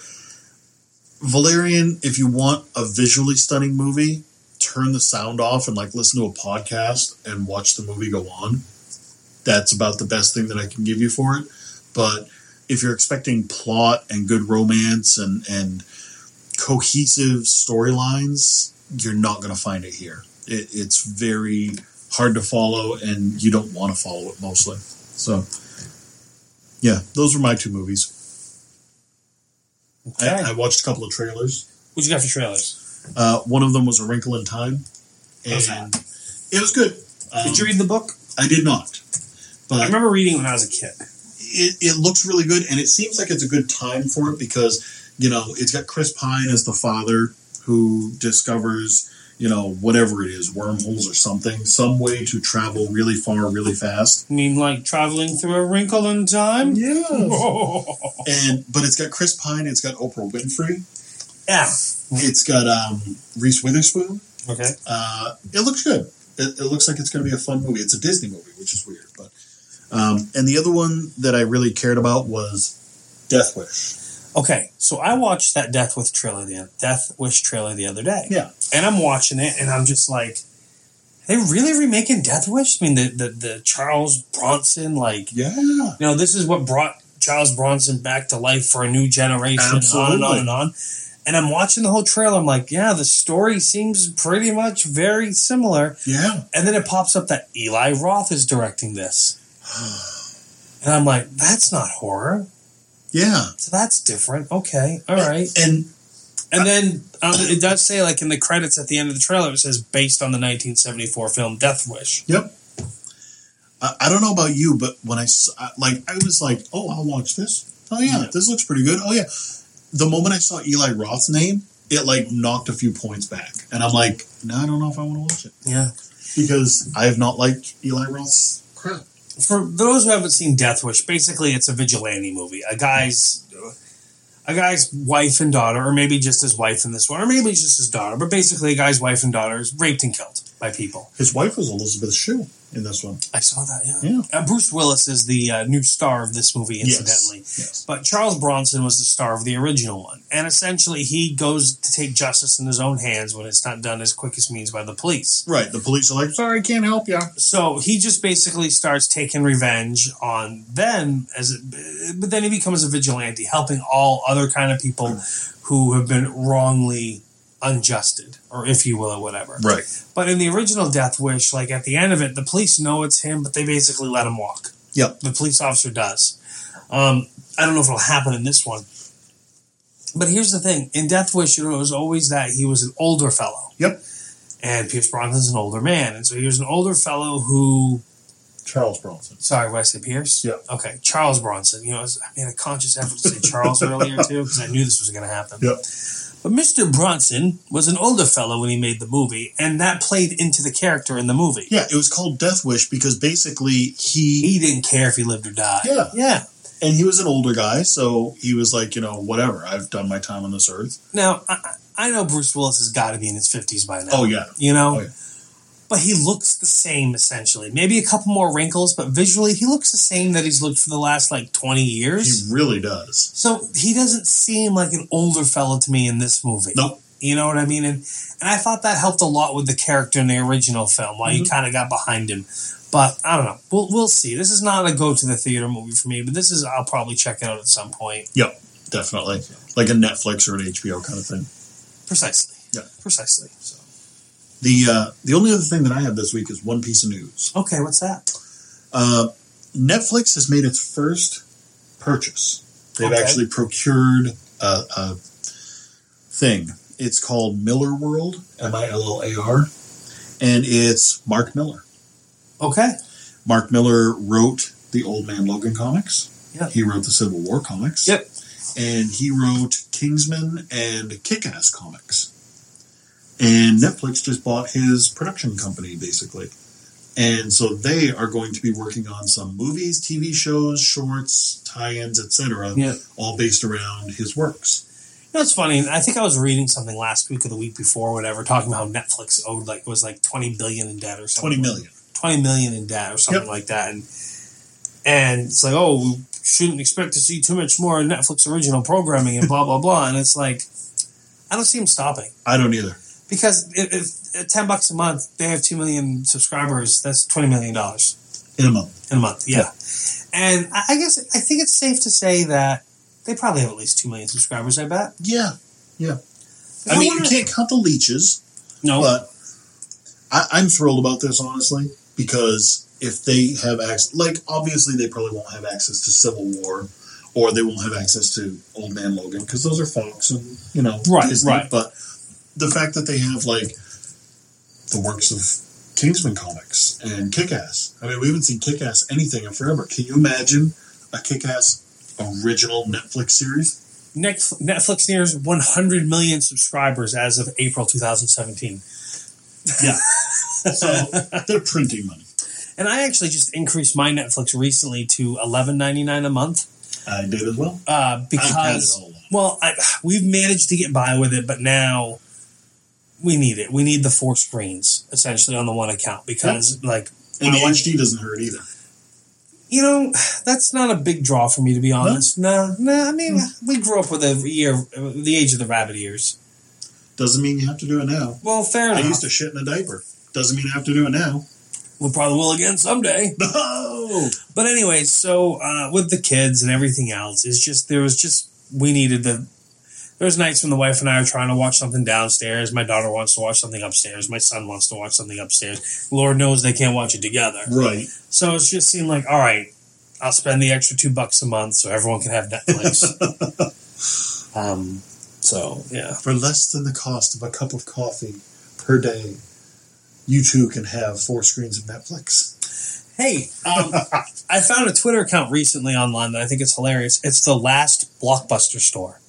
Valerian, if you want a visually stunning movie, turn the sound off and like listen to a podcast and watch the movie go on. That's about the best thing that I can give you for it. But if you're expecting plot and good romance and, and cohesive storylines, you're not going to find it here. It, it's very hard to follow, and you don't want to follow it mostly. So, yeah, those were my two movies. Okay. I, I watched a couple of trailers. what you got for trailers? Uh, one of them was A Wrinkle in Time, and it was good. Um, Did you read the book? I did not, but I remember reading when I was a kid. it, it looks really good, and it seems like it's a good time for it because you know it's got Chris Pine as the father who discovers you know whatever it is, wormholes or something, some way to travel really far, really fast. I mean, like traveling through a wrinkle in time? Yeah, and but it's got Chris Pine, it's got Oprah Winfrey, yeah. it's got um, Reese Witherspoon. Okay. Uh, it looks good. It, it looks like it's going to be a fun movie. It's a Disney movie, which is weird. But um, and the other one that I really cared about was Death Wish. Okay, so I watched that Death Wish trailer the Death Wish trailer the other day. Yeah. and I'm watching it, and I'm just like, they really remaking Death Wish? I mean, the the, the Charles Bronson, like, Yeah, you know, this is what brought Charles Bronson back to life for a new generation, and on and on and on. And I'm watching the whole trailer. I'm like, yeah, the story seems pretty much very similar. yeah. And then it pops up that Eli Roth is directing this. And I'm like, that's not horror. Yeah, So that's different. Okay. All right. and And then um, it does say, like in the credits at the end of the trailer, it says based on the 1974 film Death Wish. yep. I, I don't know about you, but when I like, I was like, oh, I'll watch this. Oh yeah, this looks pretty good. Oh yeah. The moment I saw Eli Roth's name, it like knocked a few points back, and I'm like, no, I don't know if I want to watch it Yeah. because I have not liked Eli Roth's crap. for those who haven't seen Death Wish, basically it's a vigilante movie. A guy's a guy's wife and daughter, or maybe just his wife in this one, or maybe just his daughter, but basically a guy's wife and daughter is raped and killed by people. His wife was Elizabeth Shue in this one. I saw that. Yeah. Yeah. Uh, Bruce Willis is the uh, new star of this movie, incidentally. Yes. But Charles Bronson was the star of the original one. And essentially, he goes to take justice in his own hands when it's not done as quick as means by the police. Right. The police are like, sorry, can't help you. So he just basically starts taking revenge on them, as it, but then he becomes a vigilante, helping all other kind of people who have been wrongly unjusted, or if you will, or whatever. Right. But in the original Death Wish, like at the end of it, the police know it's him, but they basically let him walk. Yep. The police officer does. Um, I don't know if it'll happen in this one. But here's the thing: in Death Wish, it was always that he was an older fellow, Yep. and Pierce Bronson's an older man, and so he was an older fellow who. Charles Bronson. Sorry, what did I say, Pierce? Yeah. Okay, Charles Bronson. You know, I I made a conscious effort to say Charles earlier too because I knew this was going to happen. Yep. But Mr. Bronson was an older fellow when he made the movie, and that played into the character in the movie. Yeah, it was called Death Wish because basically he He didn't care if he lived or died. Yeah. Yeah. and he was an older guy, so he was like, you know, whatever. I've done my time on this earth. Now, I, I know Bruce Willis has got to be in his 50s by now. Oh yeah, You know? Oh, yeah. But he looks the same, essentially. Maybe a couple more wrinkles, but visually, he looks the same that he's looked for the last, like, 20 years. he really does. so he doesn't seem like an older fellow to me in this movie. Nope. You know what I mean? And, and I thought that helped a lot with the character in the original film, why you Mhm. kind of got behind him. But I don't know. We'll, we'll see. This is not a go to the theater movie for me, but this is, I'll probably check it out at some point. Yep, definitely. Like a Netflix or an HBO kind of thing. Precisely. Yeah. Precisely. The uh, the only other thing that I have this week is one piece of news. Okay, what's that? Uh, Netflix has made its first purchase. They've Okay. actually procured a, a thing. It's called Millarworld, M I L L A R, and it's Mark Millar. Okay. Mark Millar wrote the Old Man Logan comics. Yeah. He wrote the Civil War comics. Yep. And he wrote Kingsman and Kick Ass comics. And Netflix just bought his production company, basically. And so they are going to be working on some movies, TV shows, shorts, tie-ins, etc., Yeah. all based around his works. You know, funny. I think I was reading something last week or the week before, whatever, talking about how Netflix owed like was like twenty billion in debt or something. Twenty million. Twenty million in debt or something Yep. like that, and and it's like, oh, we shouldn't expect to see too much more Netflix original programming and blah blah blah. And it's like, I don't see him stopping I don't either. Because if, if at ten bucks a month they have two million subscribers, that's twenty million dollars In a month. in a month. Yeah, and I I guess I think it's safe to say that they probably have at least two million subscribers. I bet. Yeah. Yeah. I I mean, you can't count the leeches. No, But I, I'm thrilled about this, honestly, because if they have access, like obviously they probably won't have access to Civil War, or they won't have access to Old Man Logan because those are Fox and you know Right, Disney. right. But the fact that they have like the works of Kingsman comics and Kick Ass. I mean, we haven't seen Kick Ass anything in forever. Can you imagine a Kick Ass original Netflix series? Netf- Netflix nears 100 million subscribers as of April 2017. Yeah. so they're printing money. And I actually just increased my Netflix recently to 11.99 a month I did as well. uh, I've had it because well, I, we've managed to get by with it, but now we need it. We need the four screens essentially on the one account because like And the HD doesn't hurt either. you know that's not a big draw for me to be honest. No, no. I mean we grew up with the year, the age of the rabbit ears. Doesn't mean you have to do it now. Well, fair I enough. I used to shit in a diaper. Doesn't mean I have to do it now. we probably will again someday. No. But anyway, so uh, with the kids and everything else, it's just there was just we needed the. There was nights when the wife and I are trying to watch something downstairs. My daughter wants to watch something upstairs. My son wants to watch something upstairs. Lord knows they can't watch it together. Right. So it's just seemed like all right. I'll spend the extra two bucks a month so everyone can have Netflix. um. So yeah. For less than the cost of a cup of coffee per day, you too can have four screens of Netflix. Hey, um, I found a Twitter account recently online that I think is hilarious. It's the last Blockbuster store.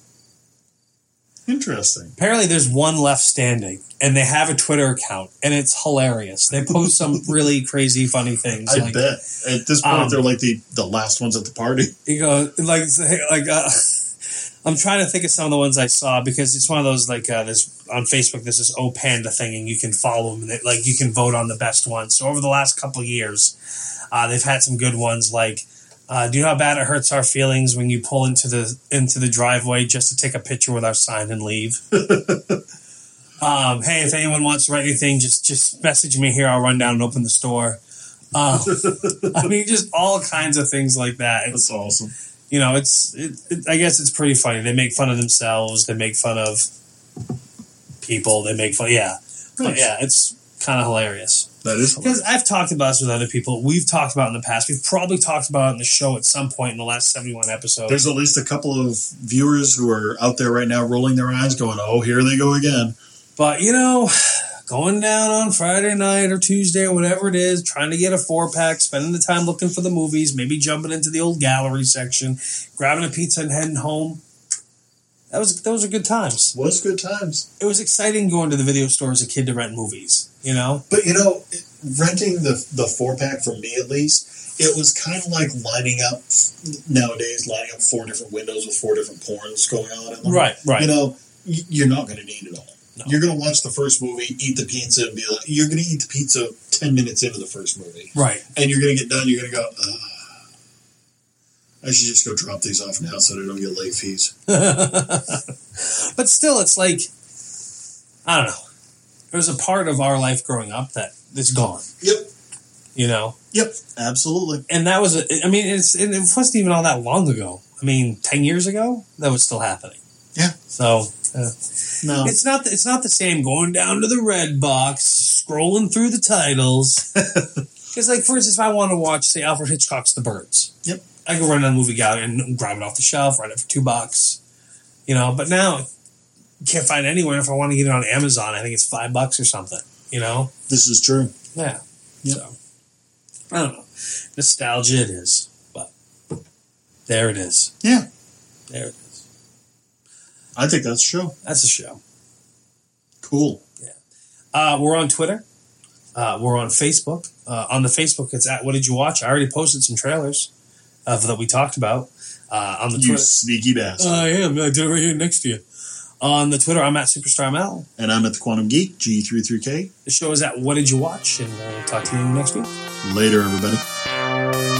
Interesting. Apparently, there's one left standing, and they have a Twitter account, and it's hilarious. They post some really crazy, funny things. I like, bet at this point Um, they're like the the last ones at the party. You go like like uh, I'm trying to think of some of the ones I saw because it's one of those like uh, this on Facebook. This O Panda thing, and you can follow them. And they, like you can vote on the best ones. So over the last couple of years, uh, they've had some good ones. Like, uh, do you know how bad it hurts our feelings when you pull into the into the driveway just to take a picture with our sign and leave? um, hey, if anyone wants to write anything, just just message me here. I'll run down and open the store. Um, I mean, just all kinds of things like that. It's, That's awesome. you know, it's. It, it, I guess it's pretty funny. They make fun of themselves. They make fun of people. They make fun. Yeah, but Nice. yeah, it's kind of hilarious. That is Because. I've talked about this with other people. We've talked about it in the past. We've probably talked about it in the show at some point in the last seventy-one episodes. There's at least a couple of viewers who are out there right now rolling their eyes, going, "Oh, here they go again." But you know, going down on Friday night or Tuesday or whatever it is, trying to get a four pack, spending the time looking for the movies, maybe jumping into the old gallery section, grabbing a pizza and heading home. That was those are good times. Was good times. It was exciting going to the video store as a kid to rent movies. You know, But you know, renting the the four pack for me at least, it was kind of like lining up nowadays, lining up four different windows with four different porns going on. In them. Right, right. You know, you're not going to need it all. No. You're going to watch the first movie, eat the pizza, and be like, you're going to eat the pizza ten minutes into the first movie, right? and you're going to get done. You're going to go. Uh, I should just go drop these off now so I don't get late fees. but still, it's like I don't know. It was a part of our life growing up that is gone. Yep. You know, Yep. Absolutely. and that was. A, I mean, it's it wasn't even all that long ago. I mean, ten years ago, that was still happening. Yeah. So uh, No. it's not it's not the same going down to the red box, scrolling through the titles. Because, like, for instance, if I want to watch, say, Alfred Hitchcock's The Birds. I go run down the movie gallery and grab it off the shelf, rent it for two bucks. You know, but now you can't find it anywhere. If I want to get it on Amazon, I think it's five bucks or something. You know, this is true. yeah. Yep. So I don't know, nostalgia it is, but there it is. Yeah. There it is. I think that's true. That's a show. Cool. Uh, we're on Twitter. Uh, we're on Facebook. Uh, on the Facebook, it's at What Did You Watch? I already posted some trailers of that we talked about. Uh, on the You Twitter, sneaky bastard. I am. I did it right here next to you. On the Twitter, I'm at Superstar Mel. and I'm at the Quantum Geek, G33K. The show is at What Did You Watch? And we'll talk to you next week. Later, everybody.